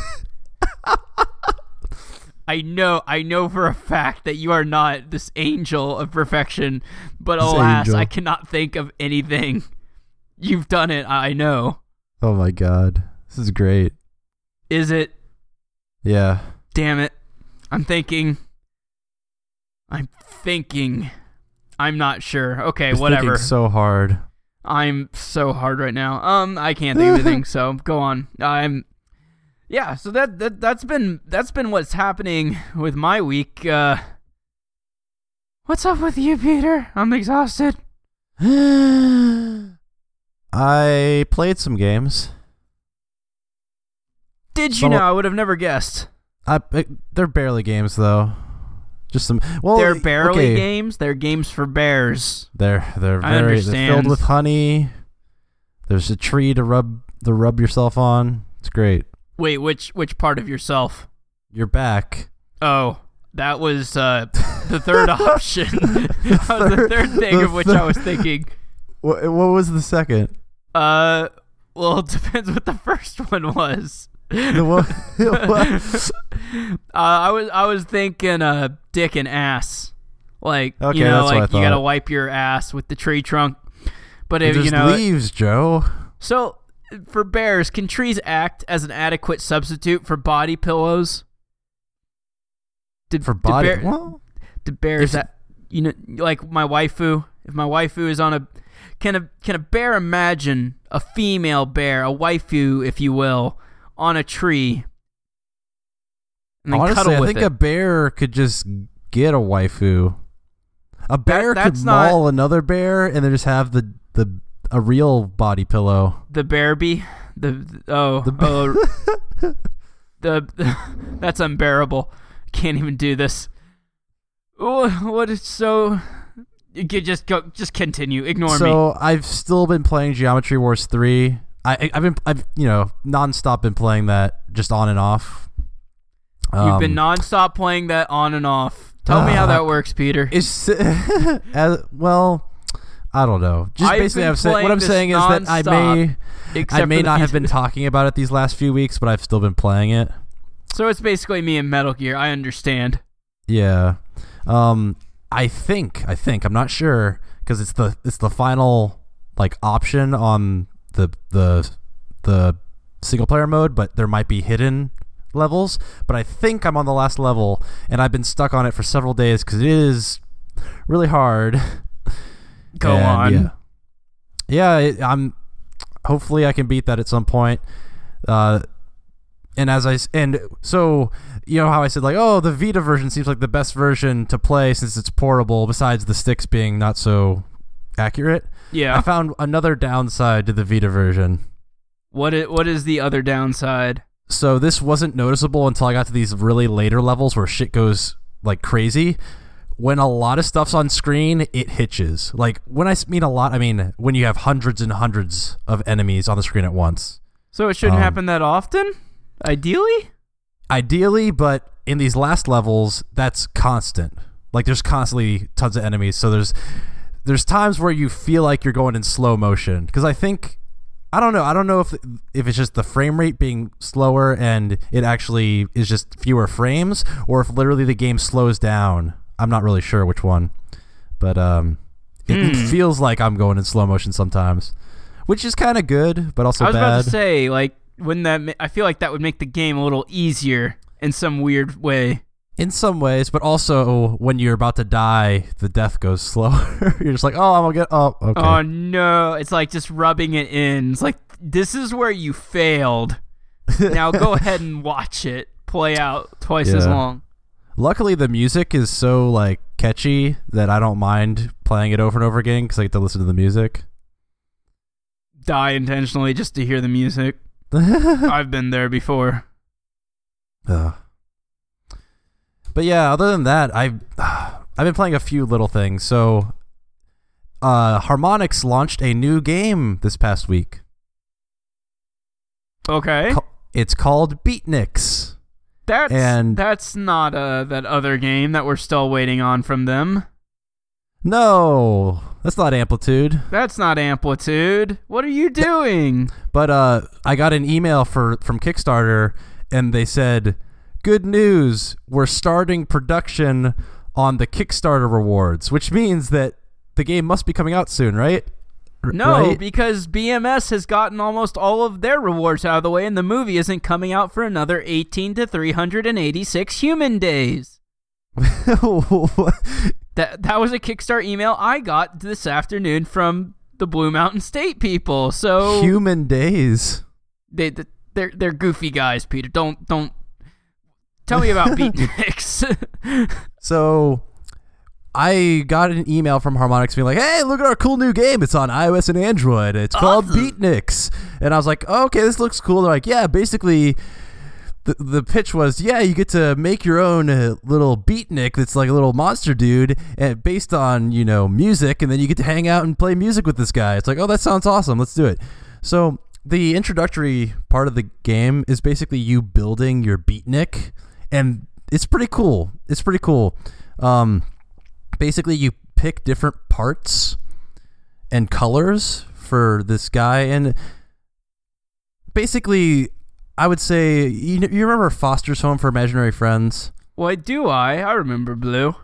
I know I know for a fact that you are not this angel of perfection, but This alas, angel. I cannot think of anything. You've done it, I know. Oh my god, this is great. Is it? Yeah, Damn it. I'm thinking. I'm thinking. I'm not sure. Okay, Just whatever. thinking so hard. I'm so hard right now. Um, I can't think of anything. so go on. I'm. Yeah. So that that that's been that's been what's happening with my week. Uh, what's up with you, Peter? I'm exhausted. I played some games. Did you know? I would have never guessed. I, it- they're barely games though. Just some. Well, they're barely okay, games. They're games for bears. They're they're I very they're understand. filled with honey. There's a tree to rub to rub yourself on. It's great. Wait, which which part of yourself? You're back. Oh, that was uh, the third option. that was the third thing the of which I was thinking. What, what was the second? Uh, well, it depends what the first one was. The one- what? Uh, I was I was thinking uh dick and ass. Like Okay, you know, like you gotta wipe your ass with the tree trunk. But It if just you know leaves, Joe. so for bears, can trees act as an adequate substitute for body pillows? Did, For did body. bear- well, did bears that you know like my waifu? If my waifu is on a can a can a bear imagine a female bear, a waifu, if you will, on a tree? Honestly, I think it. a bear could just get a waifu. A bear could that's not- maul another bear and then just have the the a real body pillow. the Bearby, the, the oh The oh the, that's unbearable. Can't even do this. Oh, what is so? You just go, just continue. Ignore me. so I've still been playing Geometry Wars three. I I've been I've you know nonstop been playing that just on and off. You've been Um, nonstop playing that on and off. Tell me how uh, that works, Peter. It's as well. I don't know. Just I've basically, I'm saying what I'm saying is that I may I may not have been talking about it these last few weeks, but I've still been playing it. So it's basically me and Metal Gear. I understand. Yeah. Um I think I think I'm not sure because it's the it's the final like option on the the the single player mode, but there might be hidden levels, but I think I'm on the last level and I've been stuck on it for several days cuz it is really hard. Go And, on. Yeah. Yeah, it, I'm hopefully I can beat that at some point. Uh and as I and so you know how I said like oh the Vita version seems like the best version to play since it's portable besides the sticks being not so accurate. Yeah. I found another downside to the Vita version. What i- what is the other downside? So this wasn't noticeable until I got to these really later levels where shit goes like crazy. When a lot of stuff's on screen, it hitches. Like when I mean a lot, I mean when you have hundreds and hundreds of enemies on the screen at once. So it shouldn't Um, happen that often? Ideally? Ideally, but in these last levels, that's constant. Like there's constantly tons of enemies. So there's there's times where you feel like you're going in slow motion because I think I don't know. I don't know if if it's just the frame rate being slower and it actually is just fewer frames, or if literally the game slows down. I'm not really sure which one, but um, it, it Hmm. feels like I'm going in slow motion sometimes, which is kind of good, but also I was bad. about to say, like, wouldn't that? I feel like that would make the game a little easier in some weird way. In some ways, but also when you're about to die, the death goes slower. you're just like, oh, I'm gonna get. Oh, okay. Oh no! It's like just rubbing it in. It's like this is where you failed. Now go ahead and watch it play out twice as long. Luckily, the music is so like catchy that I don't mind playing it over and over again because I get to listen to the music. Die intentionally just to hear the music. I've been there before. Ugh. But yeah, other than that, I've I've been playing a few little things. So, uh, Harmonix launched a new game this past week. Okay, It's called Beatniks. that's and- that's not uh that other game that we're still waiting on from them. No, that's not Amplitude. That's not Amplitude. What are you doing? But uh, I got an email for from Kickstarter, and they said, "Good news! We're starting production on the Kickstarter rewards, which means that the game must be coming out soon, right?" R- No, right? because BMS has gotten almost all of their rewards out of the way, and the movie isn't coming out for another 18 to 386 human days. That that was a Kickstarter email I got this afternoon from the Blue Mountain State people. So Human days. they they're they're goofy guys, Peter. Don't don't tell me about beatniks. So I got an email from Harmonix being like, "Hey, look at our cool new game! It's on iOS and Android. It's called Awesome. Beatniks." And I was like, "Okay, this looks cool." They're like, "Yeah, basically." The, the pitch was, yeah, you get to make your own uh, little beatnik that's like a little monster dude, and based on you know music, and then you get to hang out and play music with this guy. It's like, oh, that sounds awesome. Let's do it. So the introductory part of the game is basically you building your beatnik, and it's pretty cool. It's pretty cool. Um, basically, you pick different parts and colors for this guy, and basically, I would say you, you remember Foster's Home for Imaginary Friends. Why do I? I remember Blue.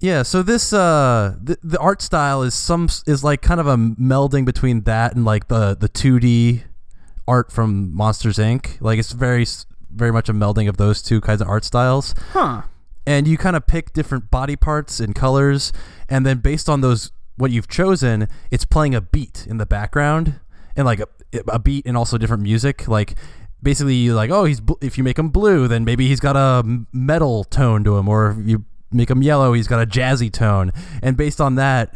Yeah, so this uh the, the art style is some is like kind of a melding between that and like the the 2D art from Monsters Inc. Like it's very very much a melding of those two kinds of art styles. Huh. And you kind of pick different body parts and colors and then based on those what you've chosen, it's playing a beat in the background and like a, a beat and also different music like basically you like oh he's bl- if you make him blue then maybe he's got a metal tone to him or if you make him yellow he's got a jazzy tone. And based on that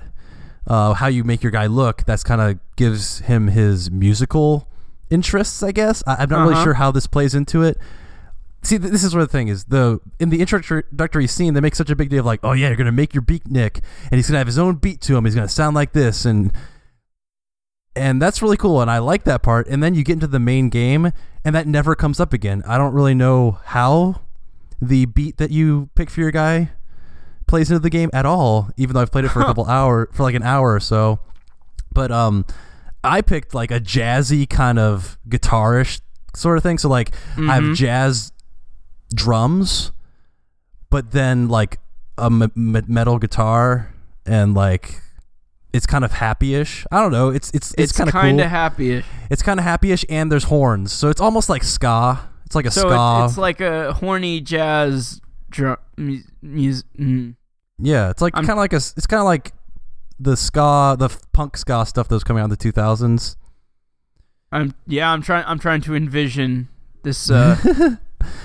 uh, how you make your guy look that's kind of gives him his musical interests i guess. I- i'm not really Uh-huh. sure how this plays into it. See th- this is where the thing is. The in the introductory scene they make such a big deal of like oh yeah you're gonna make your beat nick and he's gonna have his own beat to him. He's gonna sound like this and and that's really cool and i like that part and then you get into the main game and that never comes up again. I don't really know how the beat that you pick for your guy plays into the game at all even though i've played it for a couple hour for like an hour or so. But um i picked like a jazzy kind of guitarish sort of thing. So like i have Mhm. jazz drums, but then like a m- metal guitar and like it's kind of happy-ish. I don't know. It's it's it's, It's kind of kind cool. of happy. it's kind of happy-ish, and there's horns, so it's almost like ska. It's like a So ska. it, it's like a horny jazz drum music. Mm. yeah, it's like kind of like a. It's kind of like the ska, the punk ska stuff that was coming out in the 2000s. I'm yeah. I'm trying. I'm trying to envision this uh,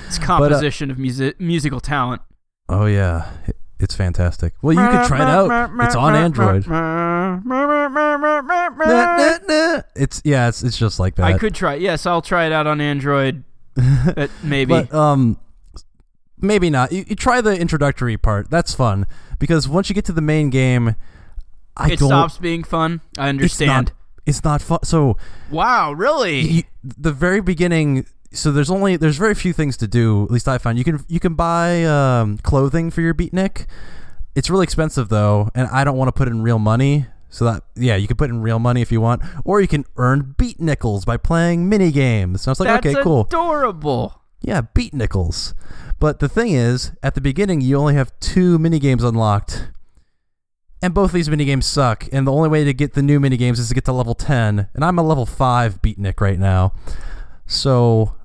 this composition of music musical talent. Oh yeah, it's fantastic. Well, you could try it out. It's on Android. It's yeah, it's it's just like that. I could try. Yes, I'll try it out on Android. but maybe. But um, maybe not. You, you try the introductory part. That's fun because once you get to the main game, I it stops being fun. I it's understand. not. It's not fun. So Wow, really? you, the very beginning. So there's only there's very few things to do. At least I found you can you can buy um, clothing for your beatnik. It's really expensive though, and I don't want to put in real money. So that yeah, you can put in real money if you want, or you can earn beat nickels by playing mini games. So I was like, That's okay, cool. adorable. Yeah, beat nickels. But the thing is, at the beginning, you only have two mini games unlocked. And both these mini games suck. And the only way to get the new mini games is to get to level 10. And I'm a level 5 beatnik right now. So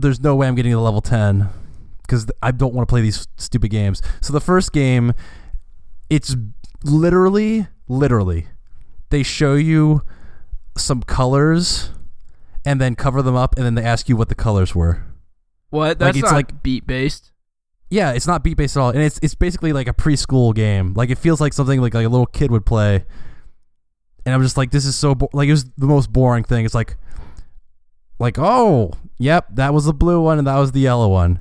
there's no way I'm getting to level 10 because I don't want to play these stupid games. So the first game, it's literally, literally, they show you some colors and then cover them up and then they ask you what the colors were. What? That's it's not like- beat based. Yeah, it's not beat based at all, and it's it's basically like a preschool game. Like it feels like something like, like a little kid would play. And I'm just like, this is so bo-. like it was the most boring thing. It's like, like oh, yep, that was the blue one and that was the yellow one.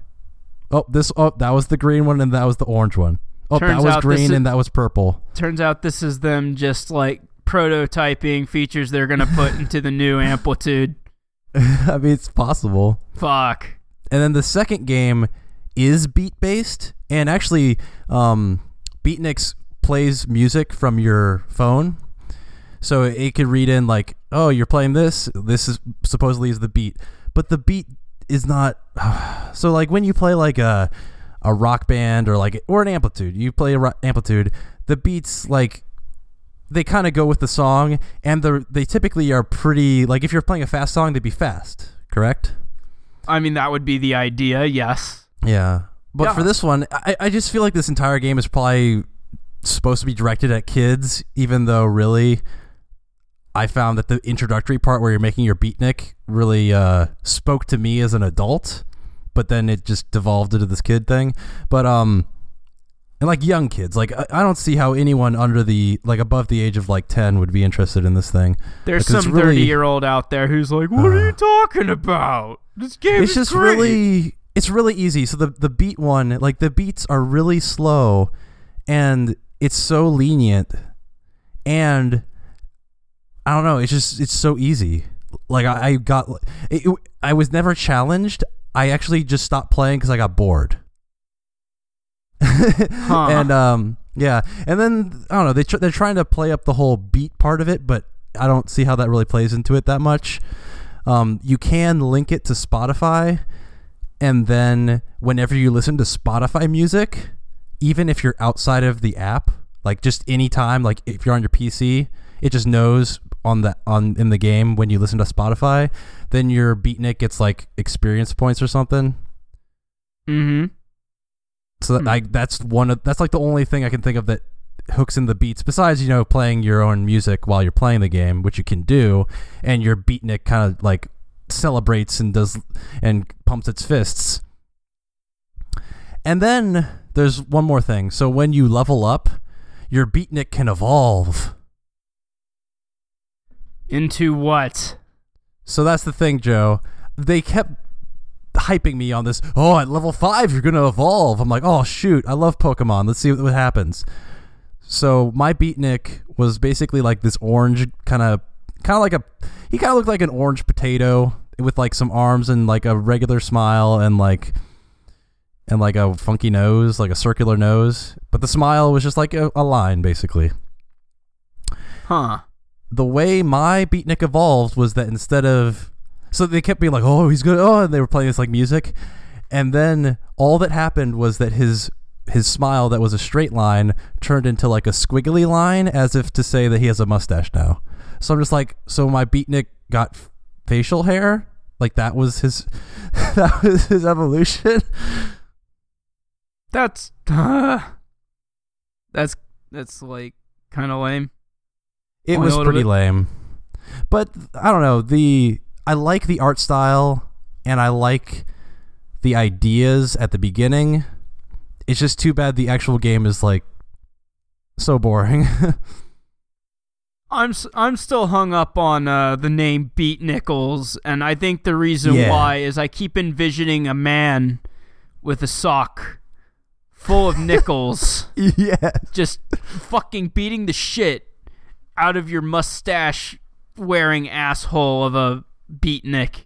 Oh, this oh that was the green one and that was the orange one. Oh, Turns that was green is- and that was purple. Turns out this is them just like prototyping features they're gonna put into the new amplitude. I mean, it's possible. Fuck. And then the second game is beat based, and actually, um, Beatniks plays music from your phone, so it could read in like, "Oh, you're playing this. This is supposedly is the beat," but the beat is not. so like when you play like a a rock band or like or an amplitude, you play a ro- amplitude. The beats like they kind of go with the song, and the they typically are pretty like if you're playing a fast song, they'd be fast, correct? I mean, that would be the idea. Yes. Yeah. But Yeah. for this one, I, I just feel like this entire game is probably supposed to be directed at kids, even though really I found that the introductory part where you're making your beatnik really uh, spoke to me as an adult, but then it just devolved into this kid thing. But um and like young kids, like I, I don't see how anyone under the like above the age of like ten would be interested in this thing. There's Because some really- 30 year old out there who's like, "What are Uh. you talking about? This game it's is just great." really it's really easy so the the beat one like the beats are really slow and it's so lenient and i don't know it's just it's so easy. Like i, I got it, it- i was never challenged. I actually just stopped playing because i got bored. And um yeah. And then i don't know they tr- they're trying to play up the whole beat part of it but i don't see how that really plays into it that much. Um, you can link it to Spotify, and then whenever you listen to Spotify music, even if you're outside of the app, like just anytime, like if you're on your PC, it just knows on the on in the game when you listen to Spotify, then your beatnik gets like experience points or something. Mm-hmm. So that, Hmm. I, that's one of that's like the only thing I can think of that hooks in the beats besides you know playing your own music while you're playing the game which you can do and your beatnik kind of like celebrates and does and pumps its fists and then there's one more thing so when you level up your beatnik can evolve Into what? So that's the thing, Joe. They kept hyping me on this. Oh, at level five, you're gonna evolve. I'm like, oh shoot, I love Pokemon. Let's see what, happens. So my beatnik was basically like this orange kind of, kind of like a. He kind of looked like an orange potato with like some arms and like a regular smile and like. And like a funky nose, like a circular nose, but the smile was just like a, a line, basically Huh. The way my beatnik evolved was that instead of so they kept being like oh he's good oh and they were playing this like music and then all that happened was that his his smile that was a straight line turned into like a squiggly line as if to say that he has a mustache now. So I'm just like, so my beatnik got f- facial hair? Like that was his that was his evolution? That's uh, that's that's like kind of lame. It Only was pretty lame. But I don't know, the I like the art style and I like the ideas at the beginning. It's just too bad the actual game is like so boring. I'm I'm still hung up on uh, the name Beat Nichols, and I think the reason Yeah. why is I keep envisioning a man with a sock full of nickels yeah. just fucking beating the shit out of your mustache wearing asshole of a beatnik.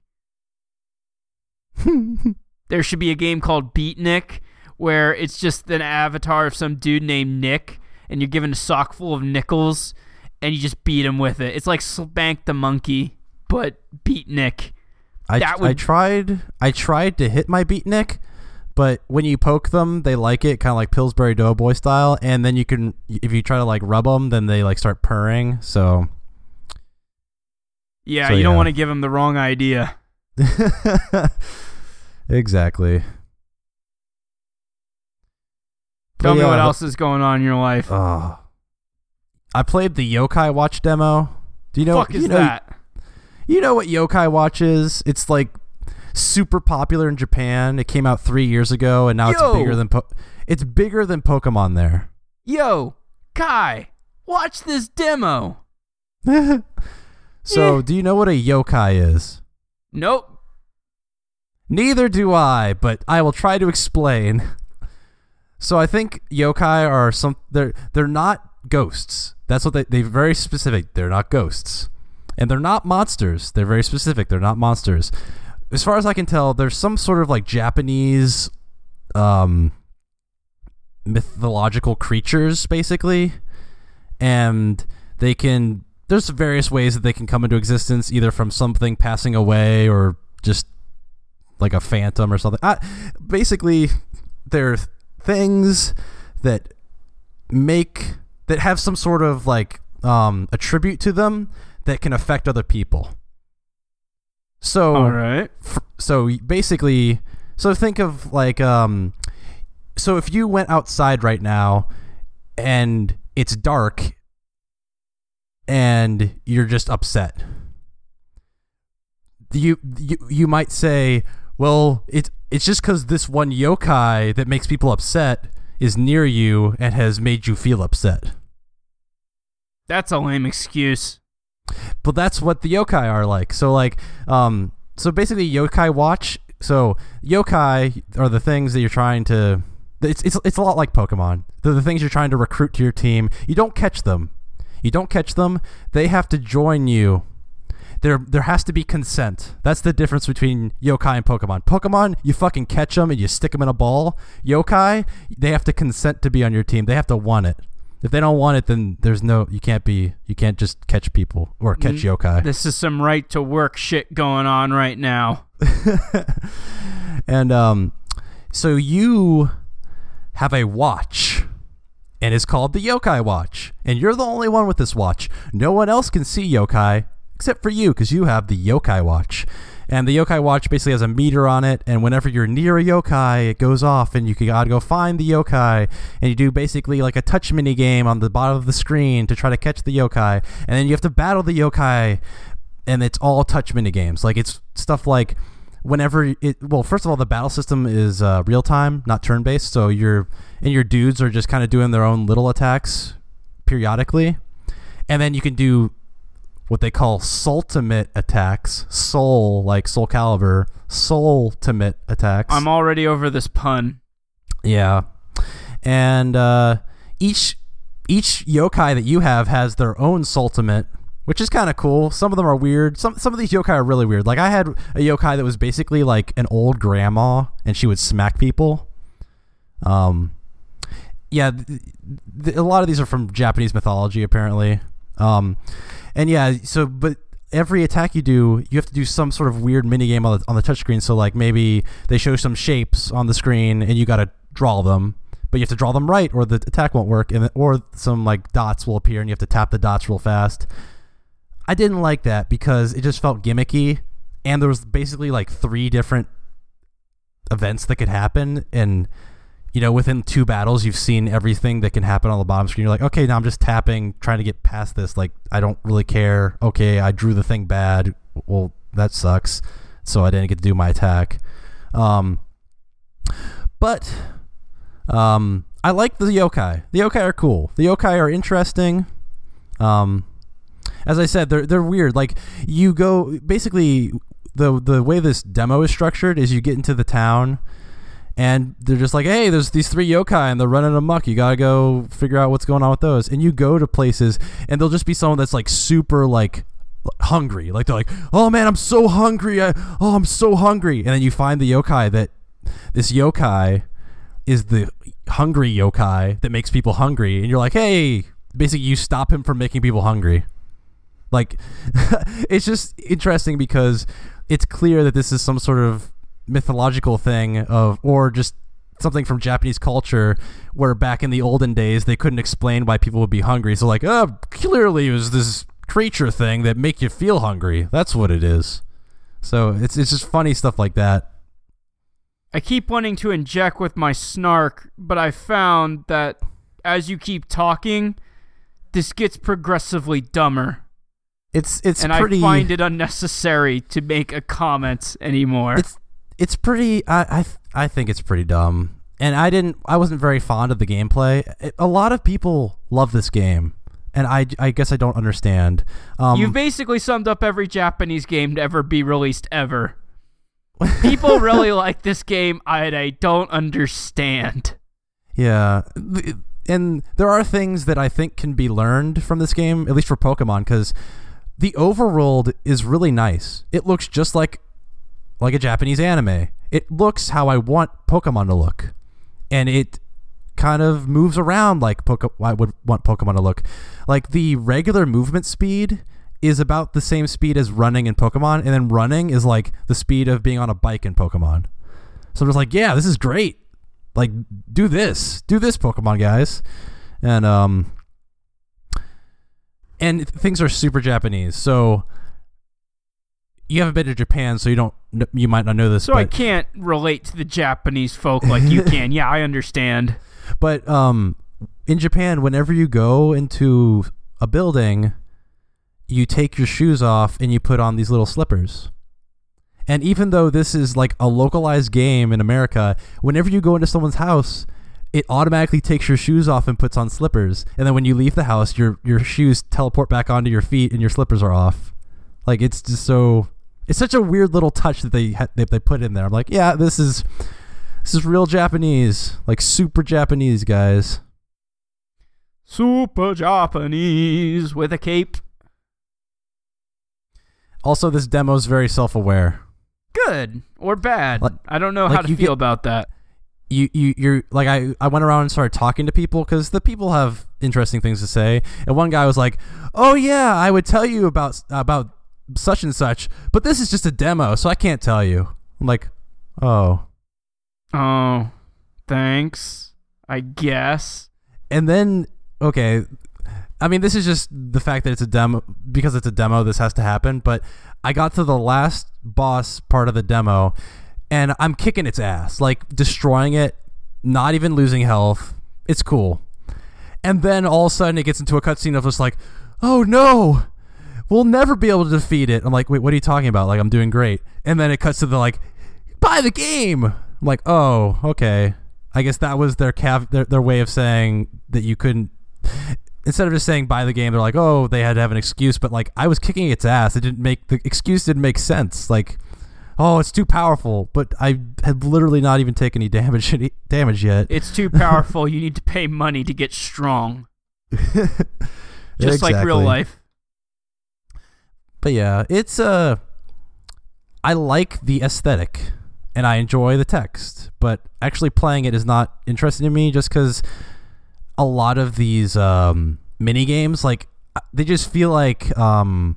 there should be a game called Beatnik where it's just an avatar of some dude named Nick and you're given a sock full of nickels and you just beat him with it. It's like Spank the Monkey, but Beatnik. I, That I tried I tried to hit my beatnik, but when you poke them, they like it, kind of like Pillsbury Doughboy style. And then you can, if you try to like rub them, then they like start purring. So Yeah, So, you don't want to give them the wrong idea. exactly. But Tell me yeah, what else is going on in your life. Oh. I played the Yokai Watch demo. Do you know? Fuck is you know, that? You know what Yokai Watch is? It's like super popular in Japan. It came out three years ago, and now Yo. it's bigger than po- it's bigger than Pokemon there. Yo, Kai, watch this demo. so, do you know what a yokai is? Nope. Neither do I, but I will try to explain. So I think yokai are some they're they're not ghosts. That's what they they're very specific. They're not ghosts. And they're not monsters. They're very specific. They're not monsters. As far as I can tell, there's some sort of like Japanese um mythological creatures basically. And they can there's various ways that they can come into existence either from something passing away or just like a phantom or something. I, basically, they're things that make that have some sort of like um, attribute to them that can affect other people. So, All right. f- so basically, so think of like um, so if you went outside right now and it's dark and you're just upset you you you might say, well, it's it's just because this one yokai that makes people upset is near you and has made you feel upset. That's a lame excuse. But that's what the yokai are like. So like, um, so basically, yokai watch. So yokai are the things that you're trying to. It's it's it's a lot like Pokemon. They're the things you're trying to recruit to your team. You don't catch them. You don't catch them. They have to join you. There there has to be consent. That's the difference between yokai and Pokemon. Pokemon, you fucking catch them and you stick them in a ball. Yokai, they have to consent to be on your team. They have to want it. If they don't want it, then there's no you can't be you can't just catch people or catch Mm. yokai. This is some right to work shit going on right now. and um, so you have a watch, and it's called the Yokai Watch, and you're the only one with this watch. No one else can see yokai except for you, because you have the Yokai Watch. And the Yokai Watch basically has a meter on it, and whenever you're near a yokai, it goes off, and you gotta go find the yokai, and you do basically like a touch mini game on the bottom of the screen to try to catch the yokai, and then you have to battle the yokai, and it's all touch mini games. Like it's stuff like whenever it well first of all the battle system is uh, real time not turn based so your and your dudes are just kind of doing their own little attacks periodically and then you can do what they call soultimate attacks soul like Soulcalibur soultimate attacks I'm already over this pun. yeah and uh, each each yokai that you have has their own Soultimate, which is kind of cool. Some of them are weird. Some some of these yokai are really weird. Like I had a yokai that was basically like an old grandma, and she would smack people. Um, yeah, th- th- a lot of these are from Japanese mythology, apparently. Um, and yeah, so but every attack you do, you have to do some sort of weird mini game on the on the touchscreen. So like maybe they show some shapes on the screen and you got to draw them, but you have to draw them right or the attack won't work, and or some like dots will appear and you have to tap the dots real fast. I didn't like that because it just felt gimmicky, and there was basically like three different events that could happen, and you know within two battles you've seen everything that can happen on the bottom screen. You're like, okay, now I'm just tapping, trying to get past this. Like I don't really care. Okay, I drew the thing bad. Well, that sucks. So I didn't get to do my attack. Um, but um, I like the yokai. The yokai are cool. The yokai are interesting. Um, as I said, they're they're weird. Like you go basically the the way this demo is structured is you get into the town and they're just like, hey, there's these three yokai and they're running amok. You gotta go figure out what's going on with those. And you go to places and there'll just be someone that's like super like hungry. Like they're like, oh man, I'm so hungry. I, oh, I'm so hungry. And then you find the yokai that this yokai is the hungry yokai that makes people hungry. And you're like, hey, basically you stop him from making people hungry. Like, it's just interesting because it's clear that this is some sort of mythological thing of, or just something from Japanese culture where back in the olden days they couldn't explain why people would be hungry. So like, oh, clearly it was this creature thing that make you feel hungry. That's what it is. So it's it's just funny stuff like that. I keep wanting to inject with my snark, but I found that as you keep talking, this gets progressively dumber. It's it's and pretty. I find it unnecessary to make a comment anymore. It's it's pretty. I I I think it's pretty dumb. And I didn't. I wasn't very fond of the gameplay. It, a lot of people love this game, and I I guess I don't understand. Um, You've basically summed up every Japanese game to ever be released ever. People really like this game, and I don't understand. Yeah. And there are things that I think can be learned from this game, at least for Pokemon, because the overworld is really nice. It looks just like like a Japanese anime. It looks how I want Pokemon to look. And it kind of moves around like Poke- I would want Pokemon to look. Like the regular movement speed is about the same speed as running in Pokemon, and then running is like the speed of being on a bike in Pokemon. So I'm just like, yeah, this is great. Like, do this, do this, Pokemon guys, and um, and things are super Japanese. So you haven't been to Japan, so you don't, you might not know this. So but, I can't relate to the Japanese folk like you can. yeah, I understand. But um, in Japan, whenever you go into a building, you take your shoes off and you put on these little slippers. And even though this is like a localized game in America, whenever you go into someone's house, it automatically takes your shoes off and puts on slippers. And then when you leave the house, your your shoes teleport back onto your feet and your slippers are off. Like it's just so it's such a weird little touch that they ha- that they put in there. I'm like, yeah, this is this is real Japanese, like super Japanese guys. Super Japanese with a cape. Also, this demo is very self-aware. Good or bad. Like- I don't know like how to feel get- about that. you you you're like I I went around and started talking to people because the people have interesting things to say, and one guy was like, "Oh yeah, I would tell you about about such and such, but this is just a demo, so I can't tell you." I'm like, "Oh," Oh, thanks. I guess. and then okay, I mean this is just the fact that it's a demo because it's a demo. This has to happen, but I got to the last boss part of the demo, and I'm kicking its ass, like destroying it, not even losing health. It's cool. And then all of a sudden it gets into a cutscene of just like, oh no, we'll never be able to defeat it. I'm like, wait, what are you talking about? Like, I'm doing great. And then it cuts to the like, buy the game. I'm like, oh, okay. I guess that was their cav- their, their way of saying that you couldn't. Instead of just saying buy the game, they're like, oh, they had to have an excuse. But like, I was kicking its ass. It didn't make the excuse didn't make sense. Like, oh, it's too powerful. But I had literally not even taken any damage damage yet. It's too powerful. you need to pay money to get strong. Just like real life. But yeah, it's uh I like the aesthetic and I enjoy the text, but actually playing it is not interesting to me just cuz a lot of these um mini games like uh, they just feel like um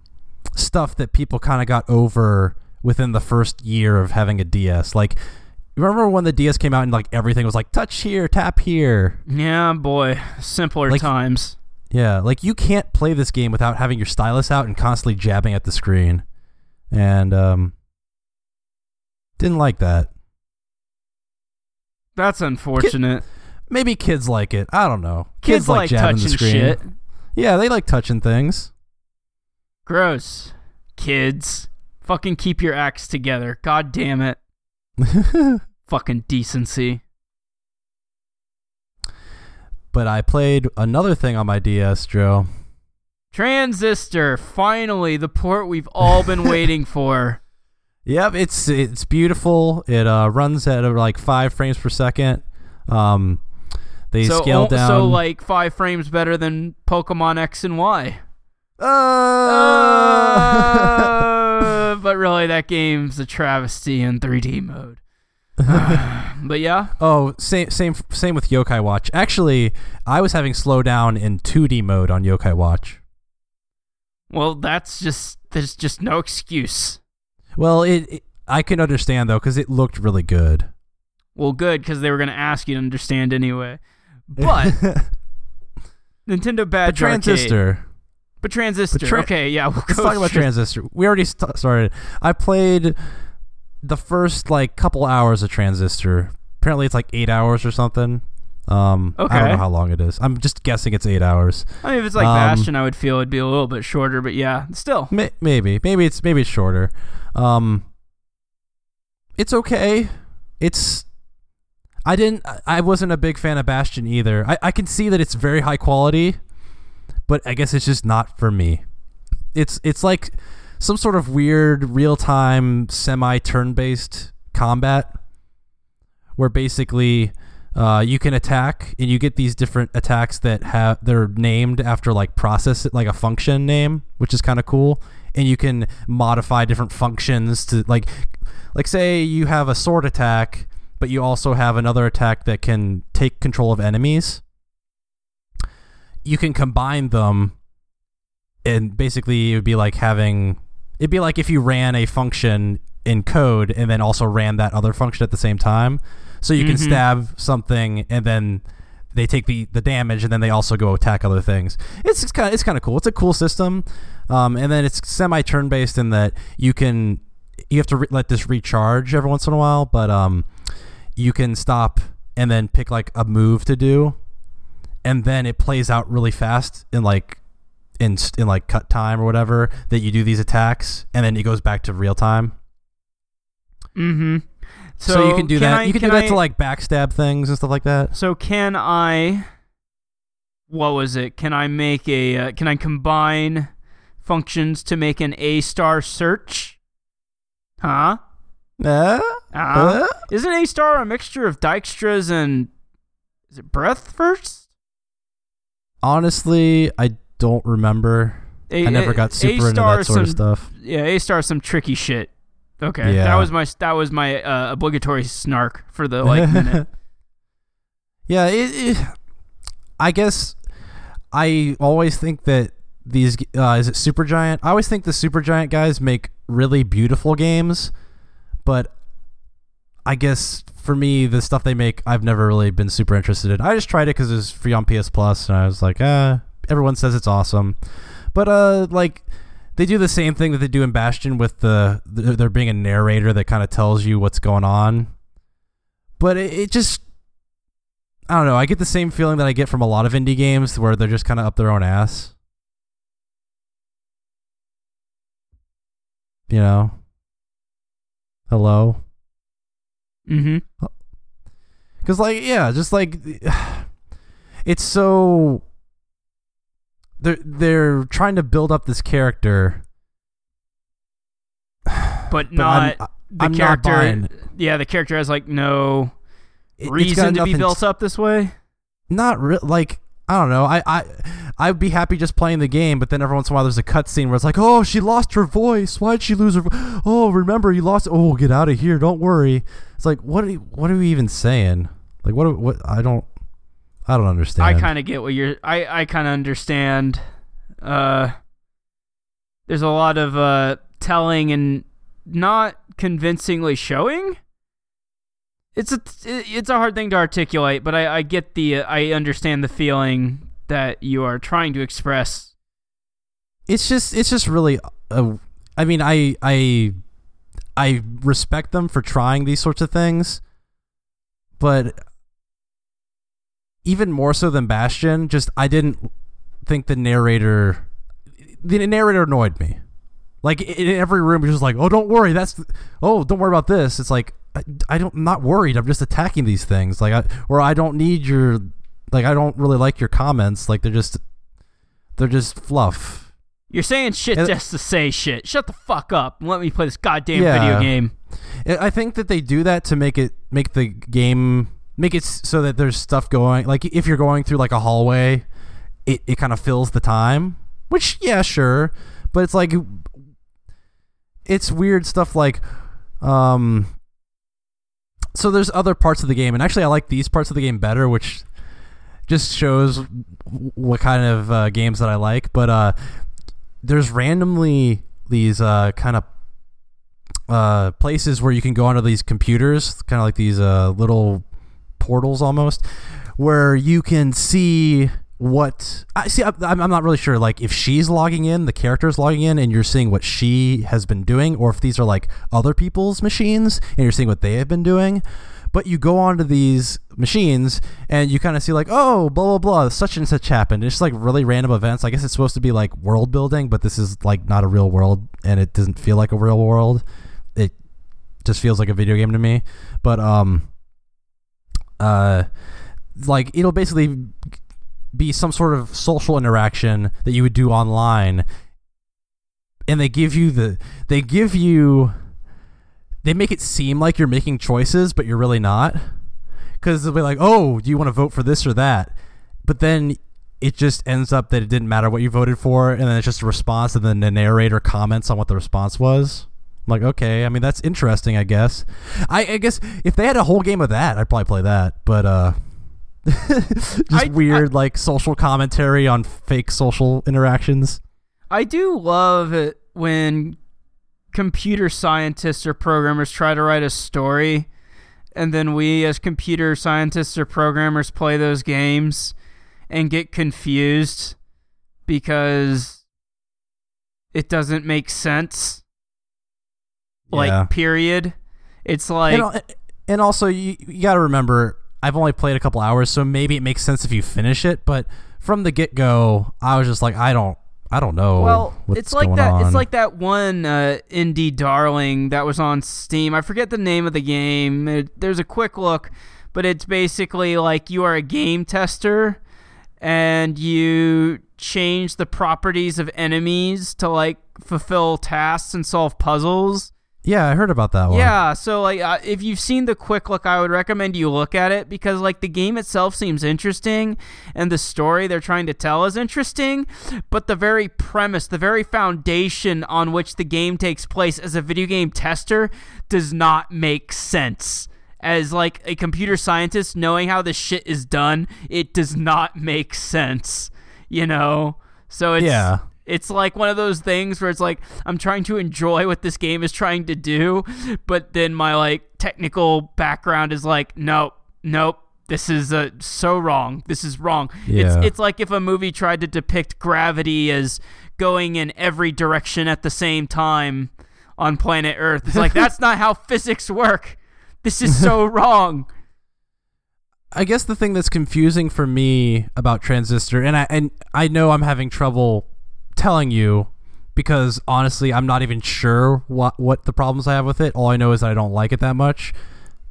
stuff that people kind of got over within the first year of having a DS. Like, remember when the DS came out and like everything was like touch here, tap here. Yeah, boy, simpler Like- times. Yeah, like you can't play this game without having your stylus out and constantly jabbing at the screen. And um didn't like that. That's unfortunate. Maybe kids like it. I don't know. Kids, like, jabbing touching the screen. shit. Yeah, they like touching things. Gross. Kids. Fucking keep your acts together. God damn it. Fucking decency. But I played another thing on my DS, Joe. Transistor. Finally, the port we've all been waiting for. Yep, it's it's beautiful. It uh, runs at uh, like five frames per second. Um, they so, scale oh, down. so like five frames better than Pokemon X and Y. Uh, Uh, but really, that game's a travesty in 3D mode. Uh, but yeah, oh, same same same with Yokai Watch. Actually, I was having slowdown in 2D mode on Yokai Watch. well, that's just there's just no excuse. Well, it, it I can understand though because it looked really good. Well, good because they were gonna ask you to understand anyway. But Nintendo Bad but transistor. but transistor. But tra- okay, yeah, we'll Let's go talk about straight- transistor. We already st- started. I played the first like couple hours of transistor. Apparently, it's like eight hours or something. Um, I don't know how long it is. I'm just guessing it's eight hours. I mean, if it's like Um, Bastion, I would feel it'd be a little bit shorter, but yeah, still. May- maybe, maybe it's maybe it's shorter. Um, it's okay. It's. I didn't. I- I wasn't a big fan of Bastion either. I, I can see that it's very high quality, but I guess it's just not for me. It's it's like some sort of weird real time semi turn based combat, where basically. Uh, you can attack, and you get these different attacks that have they're named after like process like a function name, which is kind of cool. And you can modify different functions to like, like say you have a sword attack, but you also have another attack that can take control of enemies. You can combine them, and basically it would be like having it'd be like if you ran a function in code and then also ran that other function at the same time. So you can Mhm. stab something and then they take the, the damage and then they also go attack other things. It's, it's kind of it's kind of cool. It's a cool system, um, and then it's semi turn based in that you can you have to re- let this recharge every once in a while, but um, you can stop and then pick like a move to do, and then it plays out really fast in like in in like cut time or whatever that you do these attacks, and then it goes back to real time. Mm-hmm. So, you can do that. I- you can, do that I- to like backstab things and stuff like that. So can I? What was it? Can I make a? Uh, can I combine functions to make an A star search? Huh? Uh, Uh, uh? isn't A star a mixture of Dijkstra's and is it breadth first? Honestly, I don't remember. A, I never got super into that sort of stuff. Yeah, A star some tricky shit. Okay, Yeah. that was my that was my uh, obligatory snark for the like minute. Yeah, it, it, I guess I always think that these uh, is it Supergiant? I always think the Supergiant guys make really beautiful games, but I guess for me the stuff they make I've never really been super interested in. I just tried it because it was free on PS Plus, and I was like, ah, everyone says it's awesome, but uh, like they do the same thing that they do in Bastion with the, the there being a narrator that kind of tells you what's going on, but it, it just I don't know. I get the same feeling that I get from a lot of indie games where they're just kind of up their own ass. You know? Hello? mm-hmm. Because, like, yeah, just like. It's so. They're, they're trying to build up this character. But but not I'm, the I'm character. buying. yeah, the character has like no It- reason to be built up this way. not real like I don't know. I I I'd be happy just playing the game, but then every once in a while there's a cutscene where it's like, "Oh, she lost her voice. Why'd she lose her? Vo- oh, remember you lost. Oh, get out of here. Don't worry." It's like, what are you, what are we even saying? Like, what what I don't I don't understand. I kind of get what you're. I I kind of understand. Uh, there's a lot of uh, telling and not convincingly showing. It's a it's a hard thing to articulate, but I, I get the I understand the feeling that you are trying to express. It's just it's just really. Uh, I mean, I I I respect them for trying these sorts of things, but even more so than Bastion, just I didn't think the narrator the narrator annoyed me. Like in every room, he's just like, "Oh, don't worry. That's oh, don't worry about this." It's like I, I don't, I'm not worried. I'm just attacking these things. Like, I, or I don't need your, like, I don't really like your comments. Like, they're just, they're just fluff. You're saying shit And- just to say shit. Shut the fuck up and let me play this goddamn Yeah. video game. I think that they do that to make it make the game make it so that there's stuff going. Like if you're going through like a hallway, it it kind of fills the time. Which yeah, sure, but it's like it's weird stuff like um. So there's other parts of the game, and actually I like these parts of the game better, which just shows what kind of uh, games that I like. But uh, there's randomly these uh, kind of uh, places where you can go onto these computers, kind of like these uh, little portals almost, where you can see what I see. I'm, I'm not really sure, like if she's logging in, the character's logging in, and you're seeing what she has been doing, or if these are like other people's machines and you're seeing what they have been doing. But you go onto these machines and you kind of see like, oh, blah blah blah, such and such happened. It's just like really random events. I guess it's supposed to be like world building, but this is like not a real world, and it doesn't feel like a real world it just feels like a video game to me. But um, uh, like it'll basically be some sort of social interaction that you would do online, and they give you the they give you they make it seem like you're making choices, but you're really not. Because they'll be like, "Oh, do you want to vote for this or that?" But then it just ends up that it didn't matter what you voted for, and then it's just a response, and then the narrator comments on what the response was. I'm like, okay, I mean that's interesting, I guess. I, I guess if they had a whole game of that, I'd probably play that. But uh, just I- weird like social commentary on fake social interactions. I do love it when computer scientists or programmers try to write a story and then we as computer scientists or programmers play those games and get confused because it doesn't make sense. Like Yeah. period. It's like and, and also you, you got to remember i've only played a couple hours so maybe it makes sense if you finish it but from the get-go i was just like i don't i don't know Well, it's like that. on. It's like that one uh, indie darling that was on Steam. I forget the name of the game. It, there's a quick look, but it's basically like you are a game tester, and you change the properties of enemies to like fulfill tasks and solve puzzles. Yeah i heard about that one Yeah, so like uh, if you've seen the quick look, I would recommend you look at it because like the game itself seems interesting and the story they're trying to tell is interesting, but the very premise, the very foundation on which the game takes place as a video game tester does not make sense. As like a computer scientist knowing how this shit is done, it does not make sense, you know? So it's Yeah. It's like one of those things where it's like I'm trying to enjoy what this game is trying to do, but then my like technical background is like, nope, nope. This is uh, so wrong. This is wrong. Yeah. It's it's like if a movie tried to depict gravity as going in every direction at the same time on planet Earth. It's like that's not how physics work. This is so wrong. I guess the thing that's confusing for me about Transistor, and I and I know I'm having trouble telling you because honestly, I'm not even sure what what the problems I have with it. All I know is that I don't like it that much.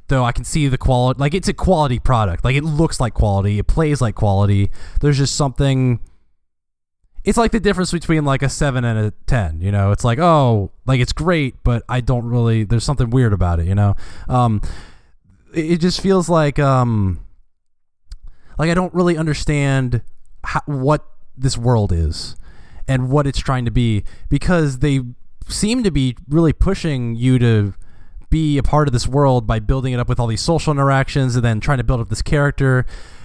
Though I can see the quality, like it's a quality product. Like it looks like quality, it plays like quality. There's just something. It's like the difference between like a seven and a ten. You know, it's like oh, like it's great, but I don't really. There's something weird about it. You know, um, it, just feels like um, like I don't really understand how, what this world is and what it's trying to be because they seem to be really pushing you to be a part of this world by building it up with all these social interactions and then trying to build up this character.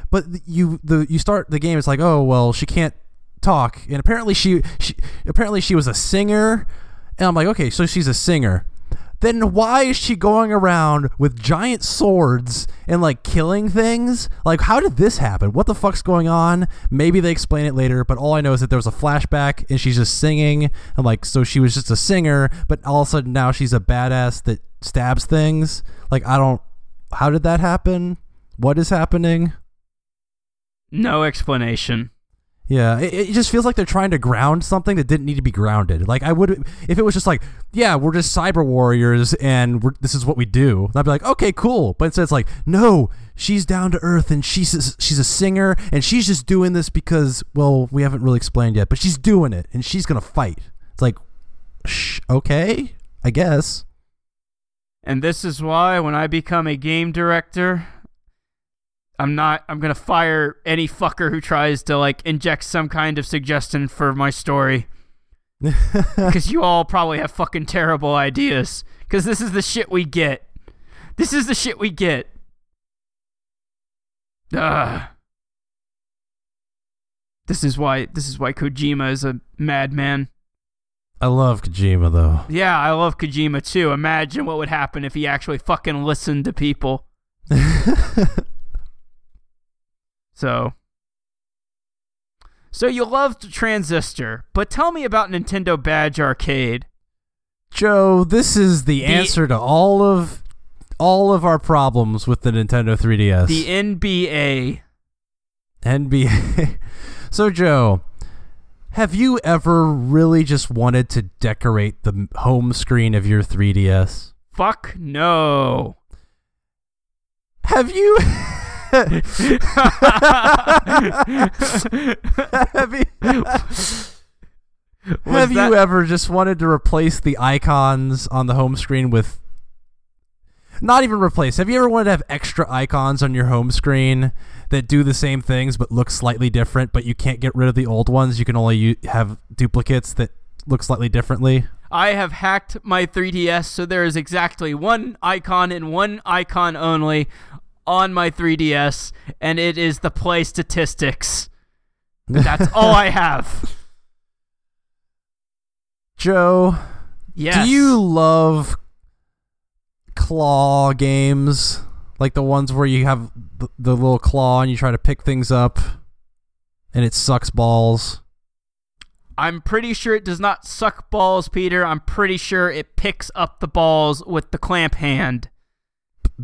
But you the you start the game it's like oh well she can't talk, and apparently she, she apparently she was a singer, and I'm like, okay, so she's a singer. Then why is she going around with giant swords and like killing things? Like, how did this happen? What the fuck's going on? Maybe they explain it later, but all I know is that there was a flashback and she's just singing. And like, so she was just a singer, but all of a sudden now she's a badass that stabs things. Like, I don't. How did that happen? What is happening? No explanation. Yeah, it, it just feels like they're trying to ground something that didn't need to be grounded. Like I would, if it was just like, yeah, we're just cyber warriors and this is what we do. I'd be like, okay, cool. But instead, it's like, no, she's down to earth and she's she's a singer and she's just doing this because, well, we haven't really explained yet, but she's doing it and she's gonna fight. It's like, shh, okay, I guess. And this is why when I become a game director, I'm not I'm to fire any fucker who tries to like inject some kind of suggestion for my story. Cuz you all probably have fucking terrible ideas cuz this is the shit we get. This is the shit we get. Ugh. This is why this is why Kojima is a madman. I love Kojima though. Yeah, I love Kojima too. Imagine what would happen if he actually fucking listened to people. so So you loved Transistor, but tell me about Nintendo Badge Arcade. Joe, this is the, answer to all of all of our problems with the Nintendo 3DS. The NBA. NBA. so, Joe, have you ever really just wanted to decorate the home screen of your 3DS? Fuck no. Have you have you, have you ever just wanted to replace the icons on the home screen with not even replace. Have you ever wanted to have extra icons on your home screen that do the same things but look slightly different, but you can't get rid of the old ones? You can only u- have duplicates that look slightly differently. I have hacked my 3DS so there is exactly one icon and one icon only on my 3DS, and it is the play statistics. That's all I have. Joe, Yes. do you love claw games? Like the ones where you have the, the little claw and you try to pick things up and it sucks balls? I'm pretty sure it does not suck balls, Peter. I'm pretty sure it picks up the balls with the clamp hand.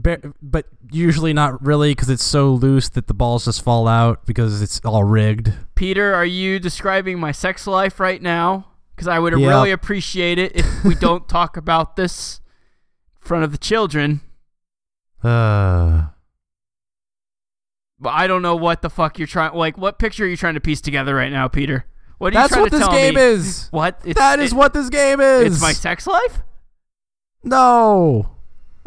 But usually not really because it's so loose that the balls just fall out because it's all rigged. Peter, are you describing my sex life right now? Because I would Yeah. really appreciate it if we don't talk about this in front of the children. Uh, But I don't know what the fuck you're trying. Like, what picture are you trying to piece together right now, Peter? What are you that's trying what to this game is. What? It's, that is it- what this game is. It's my sex life. no.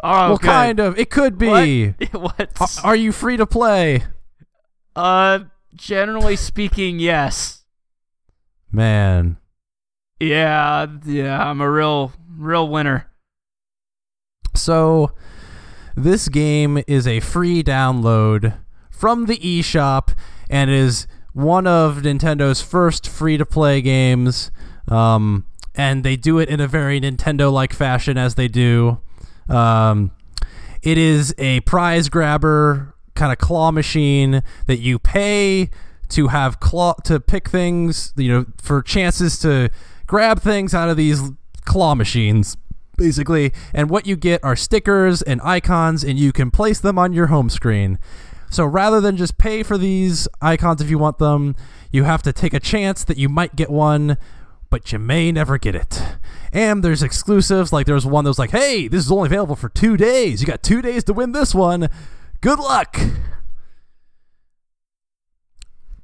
Oh, well, good. kind of. It could be. What? what? Are- Are you free to play? Uh, generally speaking, yes. Man. Yeah, yeah. I'm a real, real winner. So, this game is a free download from the eShop and is one of Nintendo's first free to play games. Um, and they do it in a very Nintendo like fashion as they do. Um, it is a prize grabber kind of claw machine that you pay to have claw to pick things, you know, for chances to grab things out of these claw machines basically. And what you get are stickers and icons, and you can place them on your home screen. So rather than just pay for these icons if you want them, you have to take a chance that you might get one, but you may never get it. And there's exclusives, like there's one that was like, hey, this is only available for two days. You got two days to win this one. Good luck.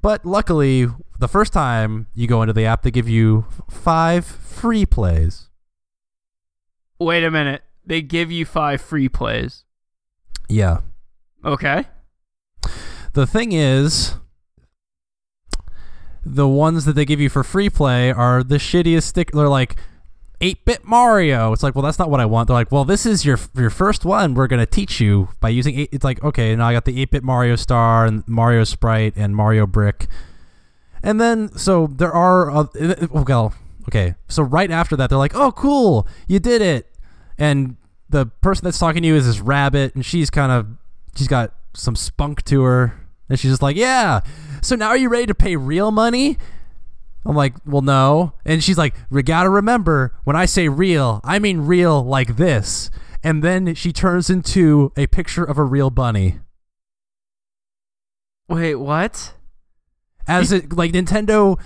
But luckily, the first time you go into the app, they give you five free plays. Wait a minute. They give you five free plays. Yeah. Okay. The thing is, the ones that they give you for free play are the shittiest stick. They're like 8-bit Mario. It's like, well, that's not what I want. They're like, well, this is your your first one. We're gonna teach you by using. Eight. It's like, okay, now I got the 8-bit Mario Star and Mario Sprite and Mario Brick. And then so there are uh, well okay so right after that they're like oh cool you did it and the person that's talking to you is this rabbit and she's kind of she's got some spunk to her and she's just like yeah so now are you ready to pay real money I'm like, well, no. And she's like, we gotta remember when I say real, I mean real like this. And then she turns into a picture of a real bunny. Wait, what? As it like Nintendo.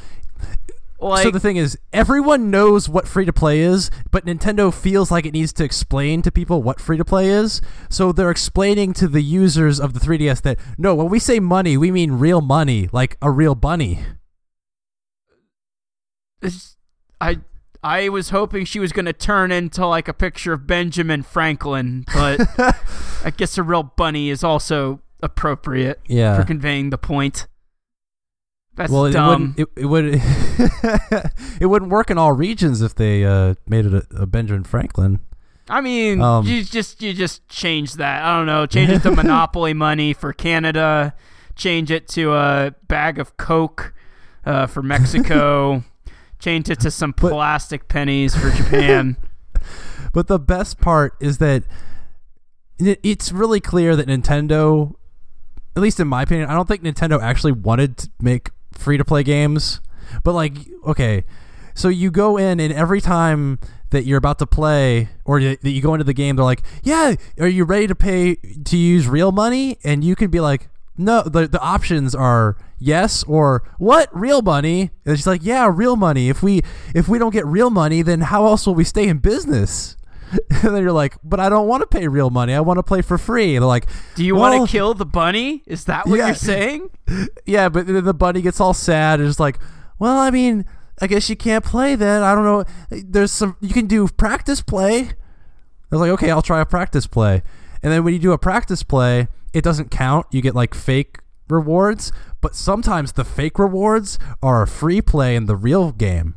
Like, so the thing is, everyone knows what free to play is, but Nintendo feels like it needs to explain to people what free to play is. So they're explaining to the users of the 3DS that no, when we say money, we mean real money, like a real bunny. I I was hoping she was gonna turn into like a picture of Benjamin Franklin, but I guess a real bunny is also appropriate Yeah. for conveying the point. That's well, it dumb. wouldn't. It, it would. it wouldn't work in all regions if they uh, made it a, a Benjamin Franklin. I mean, Um, you just you just change that. I don't know. Change it to monopoly money for Canada. Change it to a bag of Coke uh, for Mexico. Change it to some But- plastic pennies for Japan. But the best part is that it, it's really clear that Nintendo, at least in my opinion, I don't think Nintendo actually wanted to make free to play games. But like, okay, so you go in and every time that you're about to play or that you go into the game, they're like, "Yeah, are you ready to pay to use real money?" And you can be like, "No." The the options are yes or what real money. And she's like, "Yeah, real money. If we if we don't get real money, then how else will we stay in business?" and then you're like, "But I don't want to pay real money. I want to play for free." And they're like, Do you "Well, want to kill the bunny? Is that what Yeah. you're saying? yeah, but then the bunny gets all sad and is like, "Well, I mean, I guess you can't play then. I don't know. There's some you can do practice play." I was like, "Okay, I'll try a practice play." And then when you do a practice play, it doesn't count. You get like fake rewards, but sometimes the fake rewards are free play in the real game,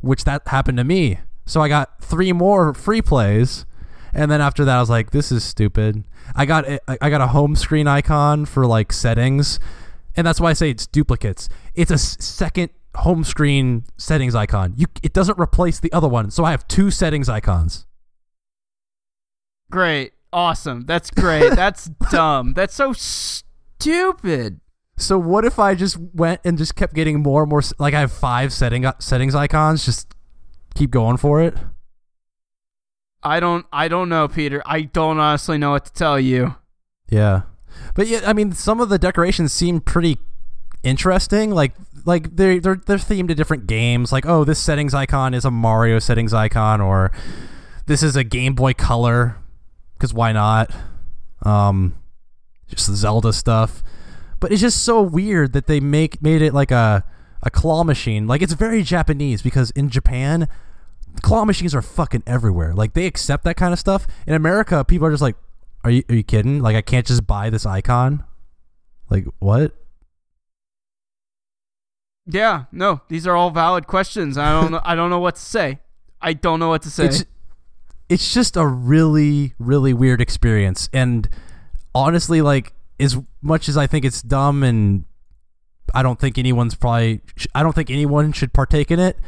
which that happened to me. So I got three more free plays, and then after that, I was like, "This is stupid." I got a- I got a home screen icon for like settings, and that's why I say it's duplicates. It's a second home screen settings icon. You it doesn't replace the other one, so I have two settings icons. Great. Awesome. That's great. That's dumb. That's so stupid. So what if I just went and just kept getting more and more like I have five setting uh, settings icons, just keep going for it? I don't I don't know, Peter. I don't honestly know what to tell you. Yeah. But yeah, I mean some of the decorations seem pretty interesting. Like like they're they're they're themed to different games. Like, oh, this settings icon is a Mario settings icon or this is a Game Boy Color cuz why not? Um just Zelda stuff. But it's just so weird that they make made it like a a claw machine. Like it's very Japanese because in Japan claw machines are fucking everywhere. Like they accept that kind of stuff. In America, people are just like, "Are you are you kidding? Like I can't just buy this icon." Like what? Yeah, no, these are all valid questions. I don't know I don't know what to say. I don't know what to say. It's it's just a really really weird experience and honestly like as much as I think it's dumb and I don't think anyone's probably I don't think anyone should partake in it.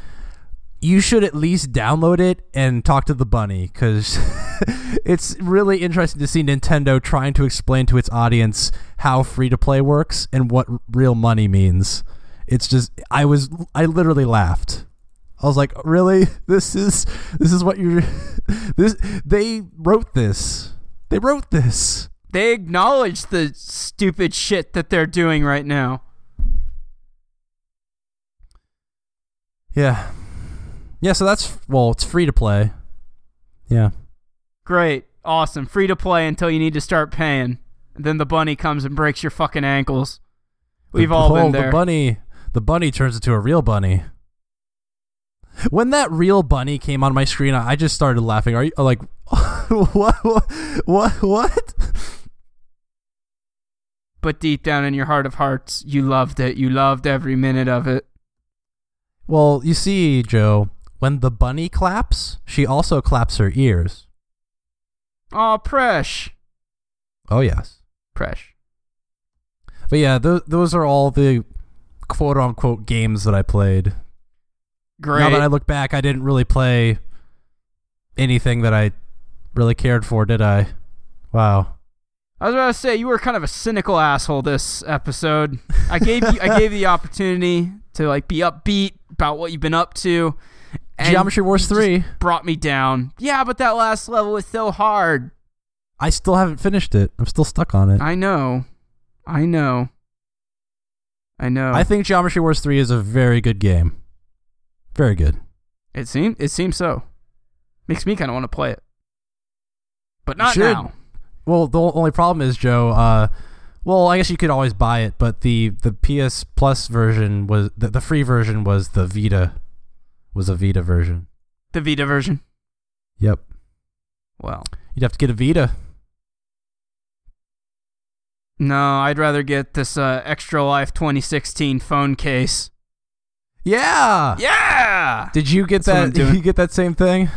You should at least download it and talk to the bunny cuz it's really interesting to see Nintendo trying to explain to its audience how free to play works and what real money means. It's just I was I literally laughed. I was like, "Really? This is this is what you're this they wrote this. They wrote this." they acknowledge the stupid shit that they're doing right now. Yeah. Yeah, so that's well, it's free to play. Yeah. Great. Awesome. Free to play until you need to start paying. And then the bunny comes and breaks your fucking ankles. We've The- all oh, been there. The bunny the bunny turns into a real bunny. When that real bunny came on my screen, I just started laughing. Are you like what what what what? but deep down in your heart of hearts, you loved it. You loved every minute of it. Well, you see, Joe, when the bunny claps, she also claps her ears. Oh, Presh. Oh yes. Presh. But yeah, those those are all the quote unquote games that I played. Great. Now that I look back, I didn't really play anything that I really cared for, did I? Wow. I was about to say you were kind of a cynical asshole this episode. I gave you I gave you the opportunity to like be upbeat about what you've been up to. and Geometry Wars 3. brought me down. Yeah, but that last level was so hard. I still haven't finished it. I'm still stuck on it. I know. I know. I know. I think Geometry Wars 3 is a very good game. Very good. it seems it seems so. Makes me kind of want to play it. But not now. Well, the only problem is, Joe, uh, well, I guess you could always buy it, but the, the PS Plus version was, the, the free version was the Vita, was a Vita version. The Vita version. Yep. Well, You'd have to get a Vita. no, I'd rather get this uh, Extra Life 2016 phone case. Yeah. Yeah. Did you get That's that? Did you get that same thing?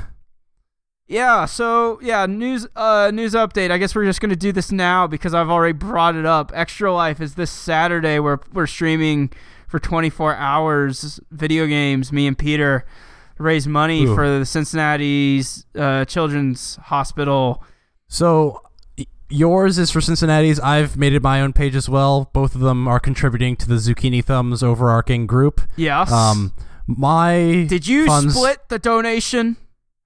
Yeah, so yeah, news uh news update. I guess we're just gonna do this now because I've already brought it up. Extra Life is this Saturday where we're streaming for 24 hours video games. Me and Peter raise money Ooh. for the Cincinnati's uh, Children's Hospital. So y- yours is for Cincinnati's. I've made it my own page as well. Both of them are contributing to the Zucchini Thumbs overarching group. Yes. Um, my Did you funds- split the donation?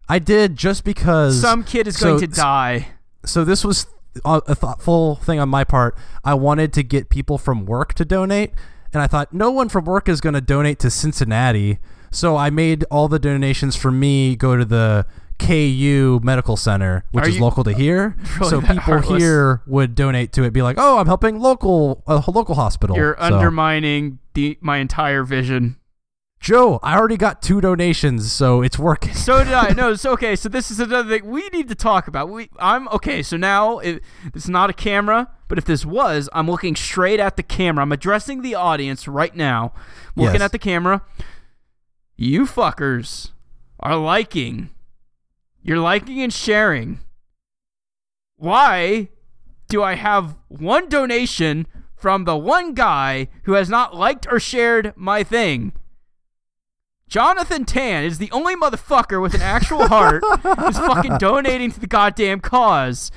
I did just because Some kid is so- going to die. so this was a a thoughtful thing on my part. I wanted to get people from work to donate, and I thought no one from work is going to donate to Cincinnati. So I made all the donations for me go to the KU Medical Center, which Are is local to here. Really so people heartless? here would donate to it, be like, "Oh, I'm helping local a local hospital." You're So- undermining the my entire vision. Joe. I already got two donations, so it's working. So did I. No, it's okay. So this is another thing we need to talk about. We, I'm okay. So now it, it's not a camera, but if this was, I'm looking straight at the camera. I'm addressing the audience right now. Looking Yes. at the camera. You fuckers are liking. You're liking and sharing. Why do I have one donation from the one guy who has not liked or shared my thing? Jonathan Tan is the only motherfucker with an actual heart who's fucking donating to the goddamn cause.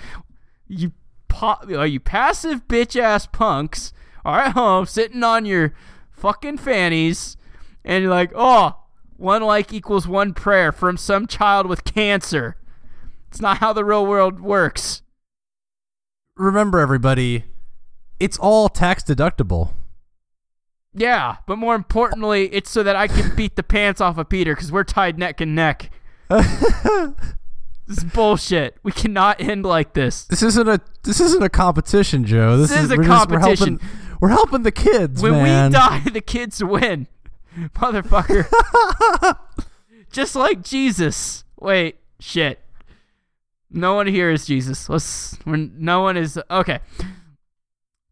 You, po- are you passive bitch ass punks are at home sitting on your fucking fannies, and you're like, oh, one like equals one prayer from some child with cancer. It's not how the real world works. Remember, everybody, it's all tax deductible. Yeah, but more importantly, it's so that I can beat the pants off of Peter because we're tied neck and neck. This is bullshit. We cannot end like this. This isn't a this isn't a competition, Joe. This, This is a we're just- we're competition. helping, we're helping the kids, When man. we die, the kids win. Motherfucker. Just like Jesus. Wait, shit. No one here is Jesus. Let's. We're, no one is. Okay.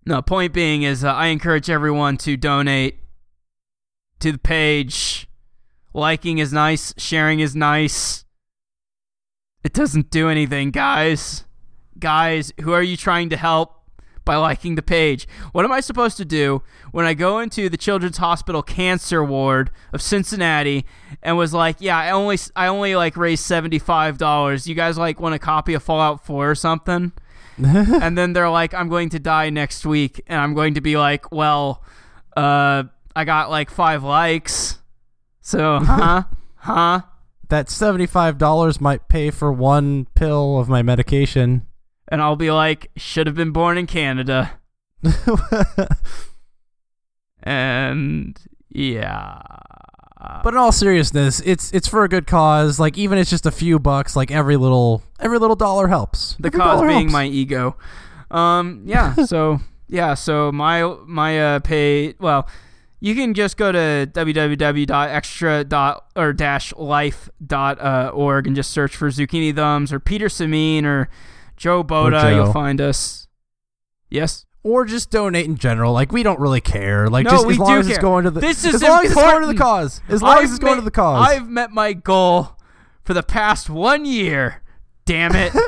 No, point being is uh, I encourage everyone to donate to the page. Liking is nice, sharing is nice. It doesn't do anything, guys. Guys, who are you trying to help by liking the page? What am I supposed to do when I go into the Children's Hospital Cancer Ward of Cincinnati and was like, "Yeah, I only I only like raised $75. You guys like want a copy of Fallout 4 or something?" and then they're like, I'm going to die next week, and I'm going to be like, well, uh, I got like five likes, so huh, huh? that seventy five dollars might pay for one pill of my medication. And I'll be like, should have been born in Canada, and yeah, But in all seriousness, it's it's for a good cause. Like even it's just a few bucks. Like every little every little dollar helps. the Every cause being helps. my ego. Um, yeah, so yeah, so my my uh pay well. You can just go to www.extra dot or dash life dot uh, org and just search for Zucchini Thumbs or Peter Samin or Joe Boda. Joe. You'll find us. Yes. or just donate in general. Like we don't really care. Like No, just as long as it's going to the This is as long as it's going to the cause. As long I've as it's going to the cause. I've met my goal for the past one year. damn it.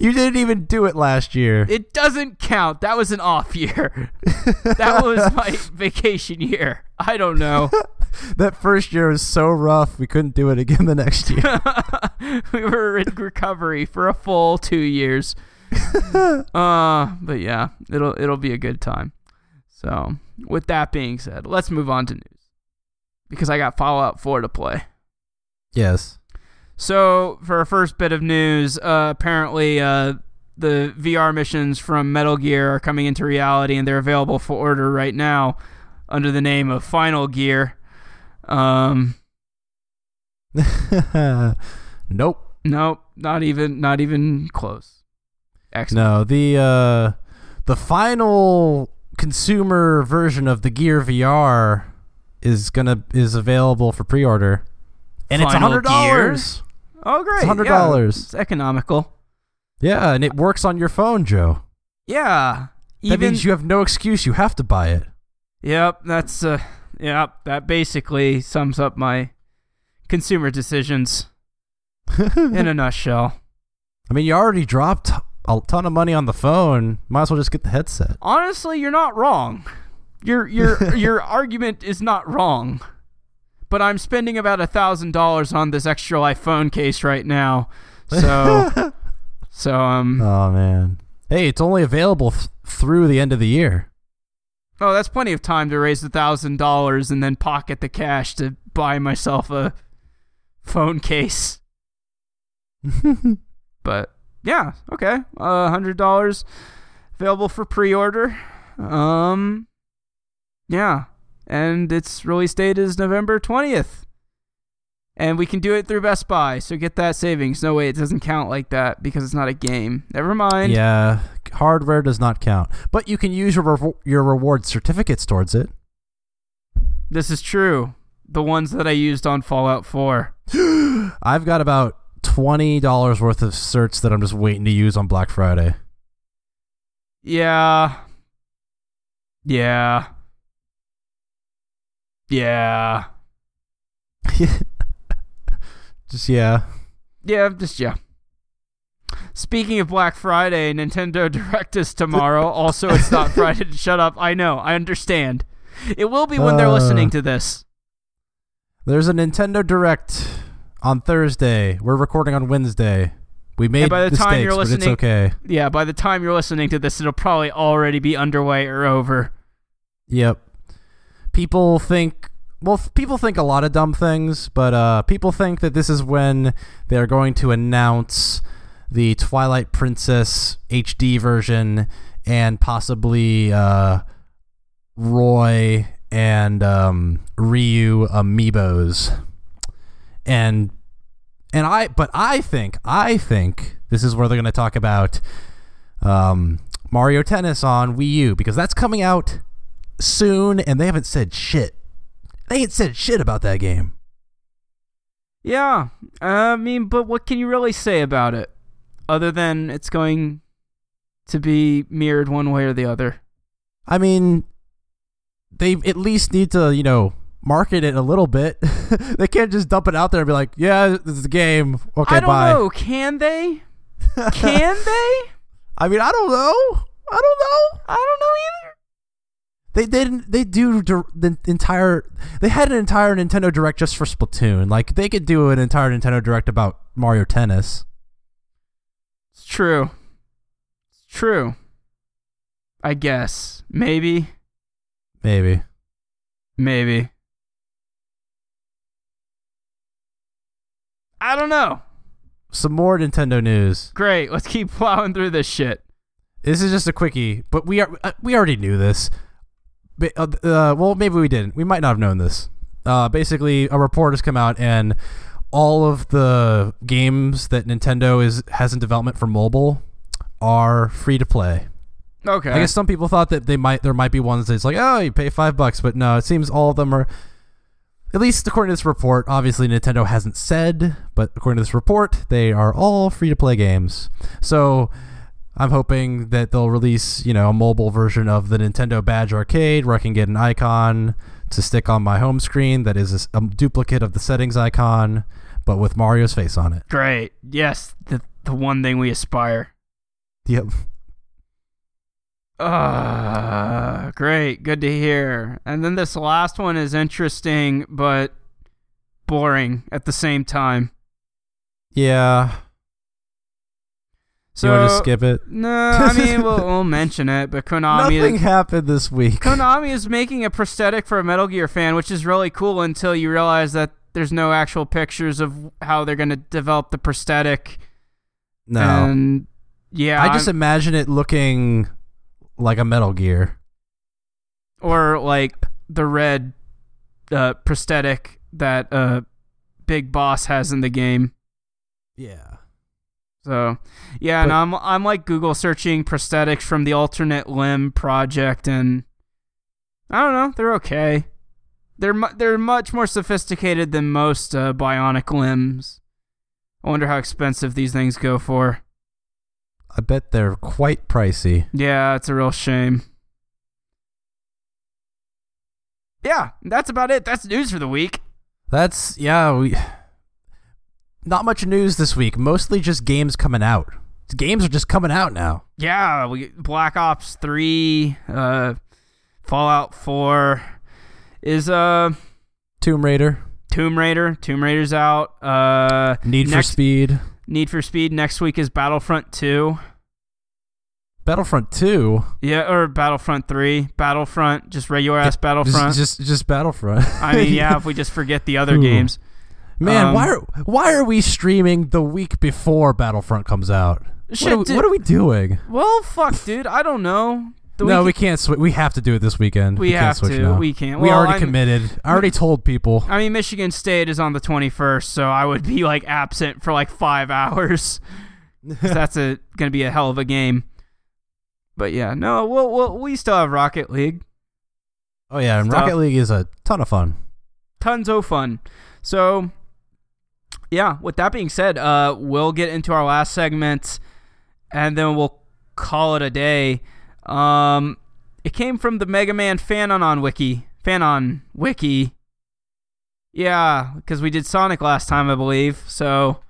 You didn't even do it last year. It doesn't count. That was an off year. that was my vacation year. I don't know. that first year was so rough. We couldn't do it again the next year. we were in recovery for a full two years. uh, but yeah, it'll it'll be a good time. So, with that being said, let's move on to news because I got Fallout 4 to play. yes. So, for our first bit of news, uh, apparently uh, the VR missions from Metal Gear are coming into reality and they're available for order right now under the name of Final Gear. Um, nope. nope, not even not even close. Excellent. No, the uh the final consumer version of the Gear VR is gonna is available for pre-order, and it's Final hundred dollars. Oh, great! It's $100. Yeah, it's economical. Yeah, and it works on your phone, Joe. Yeah. That Even means you have no excuse. You have to buy it. Yep, that's uh yep, that basically sums up my consumer decisions in a nutshell. I mean, you already dropped a ton of money on the phone. Might as well just get the headset. Honestly, you're not wrong. Your your your argument is not wrong. But I'm spending about a thousand dollars on this extra life phone case right now. So so um Oh man. Hey, it's only available th- through the end of the year. Oh that's plenty of time to raise a thousand dollars and then pocket the cash to buy myself a phone case. But yeah, okay. A hundred dollars available for pre-order. Um, yeah, and its release date is November twentieth, and we can do it through Best Buy. So get that savings. No way, it doesn't count like that because it's not a game. Never mind. yeah, hardware does not count, but you can use your revo- your reward certificates towards it. This is true. The ones that I used on Fallout Four. I've got about twenty dollars worth of certs that I'm just waiting to use on Black Friday. Yeah. Yeah. Yeah. just yeah. Yeah, just yeah. Speaking of Black Friday, Nintendo Direct is tomorrow. also, it's not Friday. Shut up. I know. I understand. It will be when they're Uh. listening to this. There's a Nintendo Direct on Thursday. We're recording on Wednesday. We made by the mistakes, time you're but it's listening- okay. Yeah, by the time you're listening to this, it'll probably already be underway or over. Yep. People think well, people think a lot of dumb things, but uh, people think that this is when they're going to announce the Twilight Princess HD version and possibly uh, Roy and um, Ryu amiibos. And and I but I think I think this is where they're going to talk about um, Mario Tennis on Wii U because that's coming out soon and they haven't said shit. They ain't said shit about that game. Yeah, I mean, but what can you really say about it, other than it's going to be mirrored one way or the other? I mean, they at least need to, you know, market it a little bit. they can't just dump it out there and be like, "Yeah, this is a game." Okay, I don't bye. know. Can they? Can they? I mean, I don't know. I don't know. I don't know either. They they didn't they do the entire they had an entire Nintendo Direct just for Splatoon. Like they could do an entire Nintendo Direct about Mario Tennis. It's true. It's true. I guess. Maybe. Maybe. Maybe. I don't know. Some more Nintendo news. Great. Let's keep plowing through this shit. This is just a quickie, but we are uh, we already knew this. Uh, uh, well, maybe we didn't. We might not have known this. Uh, basically, a report has come out, and all of the games that Nintendo is has in development for mobile are free to play. Okay. I guess some people thought that they might there might be ones that's like, oh, you pay five bucks, but no, it seems all of them are. At least according to this report, obviously Nintendo hasn't said, but according to this report, they are all free to play games. So I'm hoping that they'll release, you know, a mobile version of the Nintendo Badge Arcade where I can get an icon to stick on my home screen that is a duplicate of the settings icon, but with Mario's face on it. Great. Yes. The the one thing we aspire. Yep. Uh, great. Good to hear. And then this last one is interesting, but boring at the same time. Yeah. So, you want to skip it? No, I mean, we'll, we'll mention it, but Konami Nothing happened this week. Konami is making a prosthetic for a Metal Gear fan, which is really cool until you realize that there's no actual pictures of how they're going to develop the prosthetic. no. And yeah, I just I'm- imagine it looking like a Metal Gear. or like the red uh, prosthetic that uh, Big Boss has in the game. Yeah. So, yeah, and I'm I'm like Google searching prosthetics from the alternate limb project, and I don't know, they're okay. They're mu- they're much more sophisticated than most uh, bionic limbs. I wonder how expensive these things go for. I bet they're quite pricey. Yeah, it's a real shame. Yeah, that's about it. That's news for the week. That's yeah, we not much news this week. Mostly just games coming out. Games are just coming out now. Yeah, we Black Ops 3, uh Fallout 4 is uh Tomb Raider, Tomb Raider. Tomb Raider's out. Uh Need for Speed, Need for Speed next week is Battlefront 2. Battlefront 2. Yeah, or Battlefront 3. Battlefront, just regular ass Battlefront. Just, just just Battlefront. I mean, yeah, if we just forget the other Ooh. games. Man, Um, why are why are we streaming the week before Battlefront comes out? Shit, what, are we, dude. what are we doing? Well, fuck, dude. I don't know. The no, we can't. Sw- we have to do it this weekend. We can't have switch to. Now. We can't. We Well, already I'm- committed. I already told people. I mean, Michigan State is on the 21st, so I would be like absent for like five hours. that's a gonna be a hell of a game. But yeah, no, we'll, we'll, we still have Rocket League. Oh yeah, and. Rocket League is a ton of fun. Tons of fun. So, yeah, with that being said, uh, we'll get into our last segment and then we'll call it a day. Um, it came from the Mega Man Fanon on wiki. Fanon wiki. Yeah, because we did Sonic last time, I believe. So,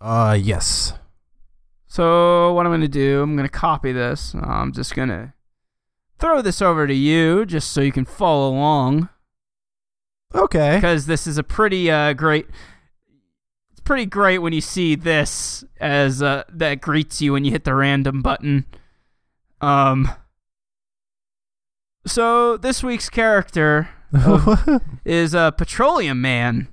Uh, yes. So what I'm gonna do, I'm gonna copy this. I'm just gonna throw this over to you, just so you can follow along, Okay. because this is a pretty uh, great. Pretty great when you see this as uh, that greets you when you hit the random button. Um. So this week's character is uh, Petroleum Man.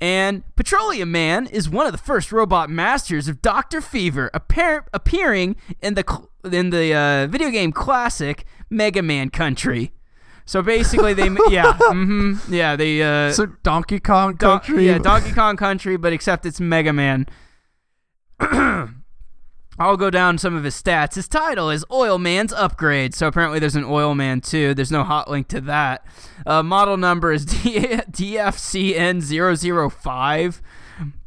And Petroleum Man is one of the first robot masters of Doctor Fever, appar- appearing in the cl- in the uh, video game classic Mega Man Country. So basically, they yeah, hmm yeah, they uh, so Donkey Kong Don- Country. yeah, Donkey Kong Country, but except it's Mega Man. I'll go down some of his stats. His title is Oil Man's Upgrade. So apparently there's an Oil Man too. There's no hot link to that. Uh, model number is D- DFCN005.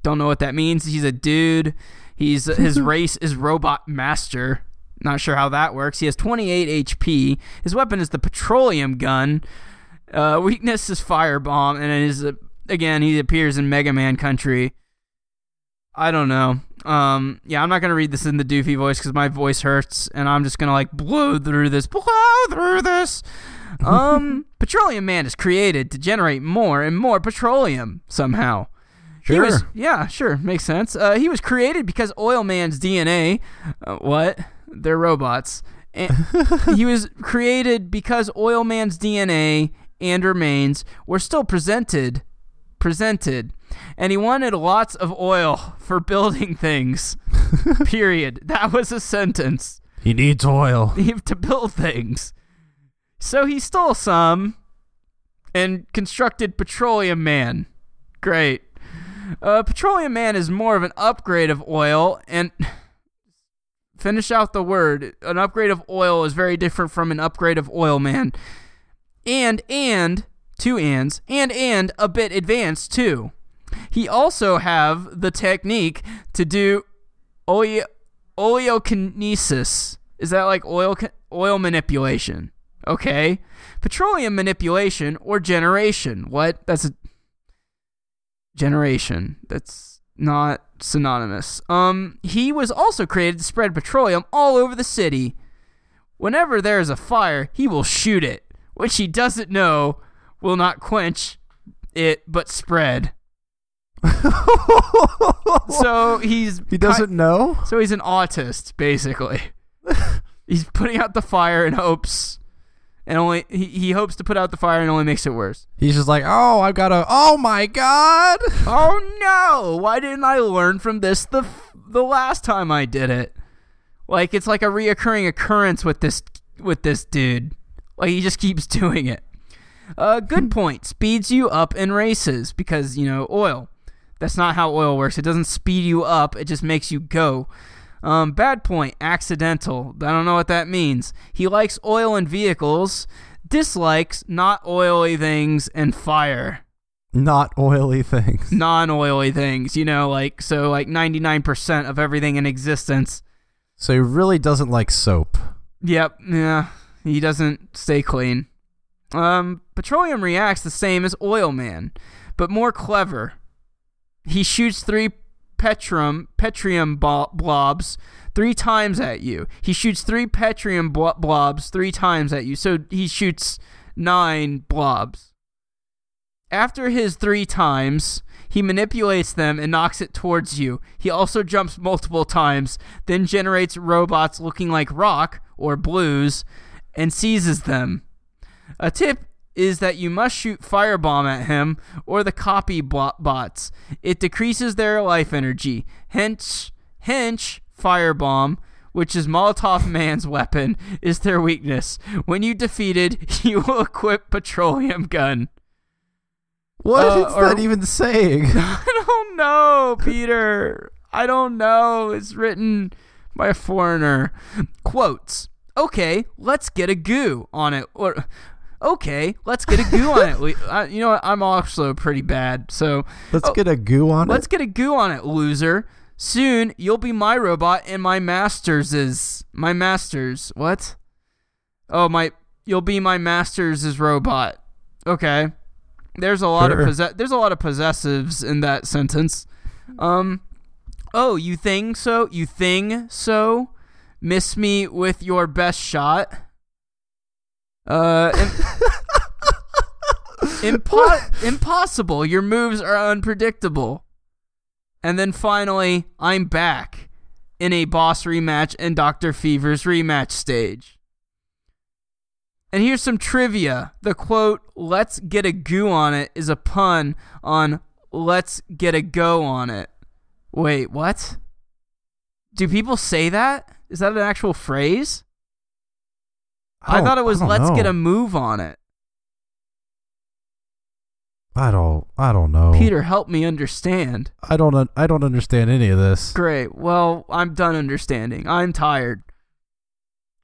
Don't know what that means. He's a dude. He's his race is Robot Master. Not sure how that works. He has 28 HP. His weapon is the petroleum gun. Uh, weakness is firebomb, and it is uh, again he appears in Mega Man Country. I don't know. Um, yeah, I'm not gonna read this in the doofy voice because my voice hurts, and I'm just gonna like blow through this, blow through this. Um, Petroleum Man is created to generate more and more petroleum somehow. He was, Sure. yeah, sure, makes sense. Uh, he was created because Oil Man's DNA. Uh, what? They're robots. And he was created because Oil Man's DNA and remains were still presented, presented, and he wanted lots of oil for building things. Period. That was a sentence. He needs oil. to build things. So he stole some and constructed Petroleum Man. Great. Uh, Petroleum Man is more of an upgrade of oil, and finish out the word. An upgrade of oil is very different from an upgrade of Oil Man. And, and, two ands, and, and a bit advanced too. He also have the technique to do oleo- oleokinesis. Is that like oil oil manipulation? Okay. Petroleum manipulation or generation. What? That's a generation. That's not synonymous. Um, he was also created to spread petroleum all over the city. Whenever there is a fire, he will shoot it, which he doesn't know will not quench it but spread. so he's he doesn't know. so he's an autist, basically. he's putting out the fire in hopes, and only he, he hopes to put out the fire and only makes it worse. He's just like, oh, I've got to. Oh my god! Oh no! Why didn't I learn from this the the last time I did it? Like it's like a reoccurring occurrence with this with this dude. Like he just keeps doing it. Uh, good point. Speeds you up in races because you know oil. That's not how oil works. It doesn't speed you up. It just makes you go. Um, bad point. Accidental. I don't know what that means. He likes oil and vehicles. Dislikes not oily things and fire. Not oily things. Non-oily things. You know, like so, like ninety nine percent of everything in existence. So he really doesn't like soap. Yep. Yeah. He doesn't stay clean. Um, petroleum reacts the same as oil man, but more clever. He shoots three petrium petrium blobs three times at you. He shoots three petrium blo- blobs three times at you. So he shoots nine blobs. After his three times, he manipulates them and knocks it towards you. He also jumps multiple times, then generates robots looking like rock or blues and seizes them. A tip is that you must shoot firebomb at him or the copy bot- bots. It decreases their life energy. Hence, hence firebomb, which is Molotov Man's weapon, is their weakness. When you defeated, you will equip petroleum gun. What Uh, is or- that even saying? I don't know, Peter. I don't know. It's written by a foreigner. Quotes. Okay, let's get a goo on it. Or okay, let's get a goo on it. We, I, you know what? I'm also pretty bad. So Let's Oh, get a goo on it. let's get a goo on it, loser. Soon you'll be my robot and my master's is my master's. What? Oh my! You'll be my master's is robot. Okay. There's a lot Sure. of possess- there's a lot of possessives in that sentence. Um. Oh, you think so? You think so? Miss me with your best shot. Uh. im- impo- impossible. Your moves are unpredictable. And then finally, I'm back in a boss rematch and Dr. Fever's rematch stage. And here's some trivia. The quote, let's get a goo on it, is a pun on let's get a go on it. Wait, what? Do people say that? Is that an actual phrase? I, don't- thought it was let's get a move on it. I don't. I don't know. Peter, help me understand. I don't. I don't understand any of this. Great. Well, I'm done understanding. I'm tired.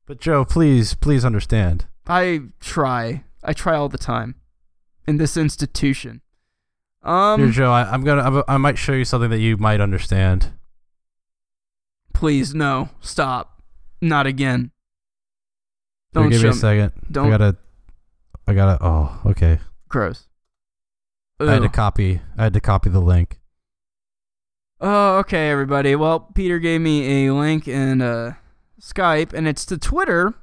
But Joe, please, please understand. I try. I try all the time in this institution. Um, Here, Joe, I, I'm gonna. I'm, I might show you something that you might understand. please no, stop, not again. Don't give me a second. Don't- I gotta. I gotta. Oh, okay. Gross. I had to copy. I had to copy the link. Oh, okay, everybody. Well, Peter gave me a link in uh, Skype, and it's to Twitter,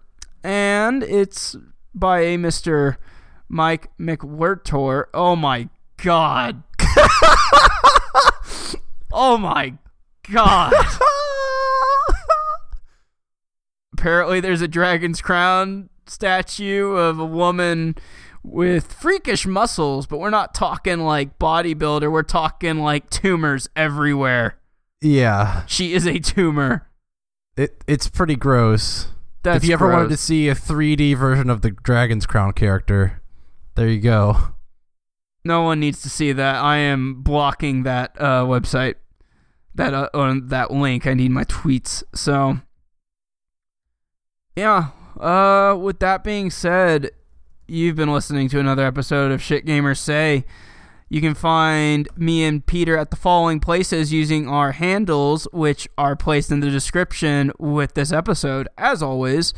and it's by a Mr. Mike McWhirtor. Oh my god. oh my god. Apparently, there's a dragon's crown statue of a woman with freakish muscles, but we're not talking like bodybuilder. We're talking like tumors everywhere. yeah. She is a tumor. It. It's pretty gross. That's if you ever wanted to see a 3D version of the Dragon's Crown character, there you go. No one needs to see that. I am blocking that uh, website. That uh, on that link. I need my tweets. So yeah. Uh, with that being said, you've been listening to another episode of Shit Gamers Say. You can find me and Peter at the following places using our handles, which are placed in the description with this episode. As always,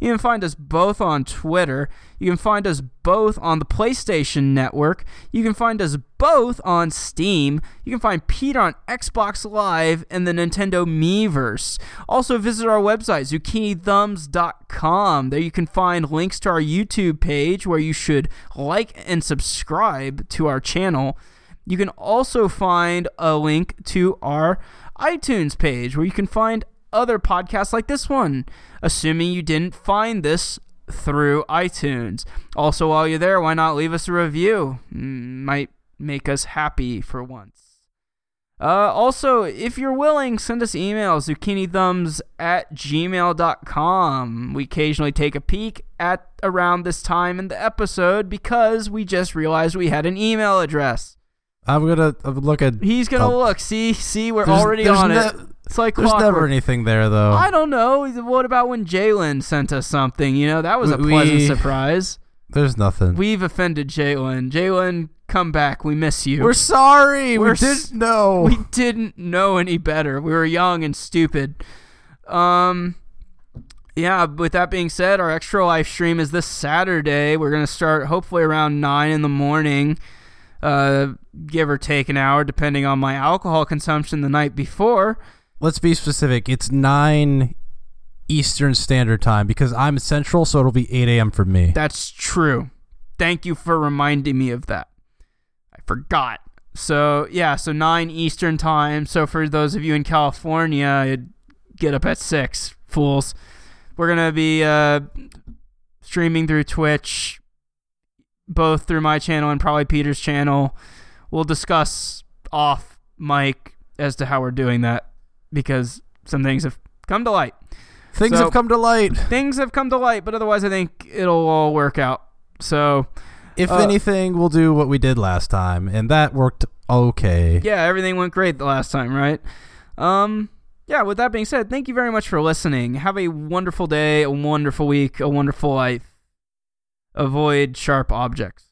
You can find us both on Twitter. You can find us both on the PlayStation Network. You can find us both on Steam. You can find Pete on Xbox Live and the Nintendo Miiverse. Also, visit our website, zucchinithumbs.com. There you can find links to our YouTube page where you should like and subscribe to our channel. You can also find a link to our iTunes page where you can find other podcasts like this one, assuming you didn't find this through iTunes. Also, while you're there, why not leave us a review? Might make us happy for once. Uh, also, if you're willing, send us emails, zucchinithumbs at gmail.com. We occasionally take a peek at around this time in the episode because we just realized we had an email address. I'm gonna look at. He's gonna Oh. look. See, see, we're already on ne- it. It's like There's clockwork. never anything there though. I don't know. What about when Jalen sent us something? You know, that was a We- pleasant surprise. There's nothing. We've offended Jalen. Jalen, come back. We miss you. We're sorry. We're we didn't know. we didn't know any better. We were young and stupid. Um, yeah. With that being said, our Extra Life stream is this Saturday. We're gonna start hopefully around nine in the morning, uh, give or take an hour, depending on my alcohol consumption the night before. Let's be specific. It's nine Eastern Standard Time because I'm Central, so it'll be 8 a.m. for me. That's true. Thank you for reminding me of that. I forgot. So, yeah, so 9 Eastern time. So, for those of you in California, get up at 6, fools. We're to be uh, streaming through Twitch, both through my channel and probably Peter's channel. We'll discuss off mic as to how we're doing that because some things have come to light Things So- have come to light. things have come to light, but otherwise, I think it'll all work out. So, If Uh, anything, we'll do what we did last time, and that worked okay. yeah, everything went great the last time, right? Um, yeah, with that being said, thank you very much for listening. Have a wonderful day, a wonderful week, a wonderful life. Avoid sharp objects.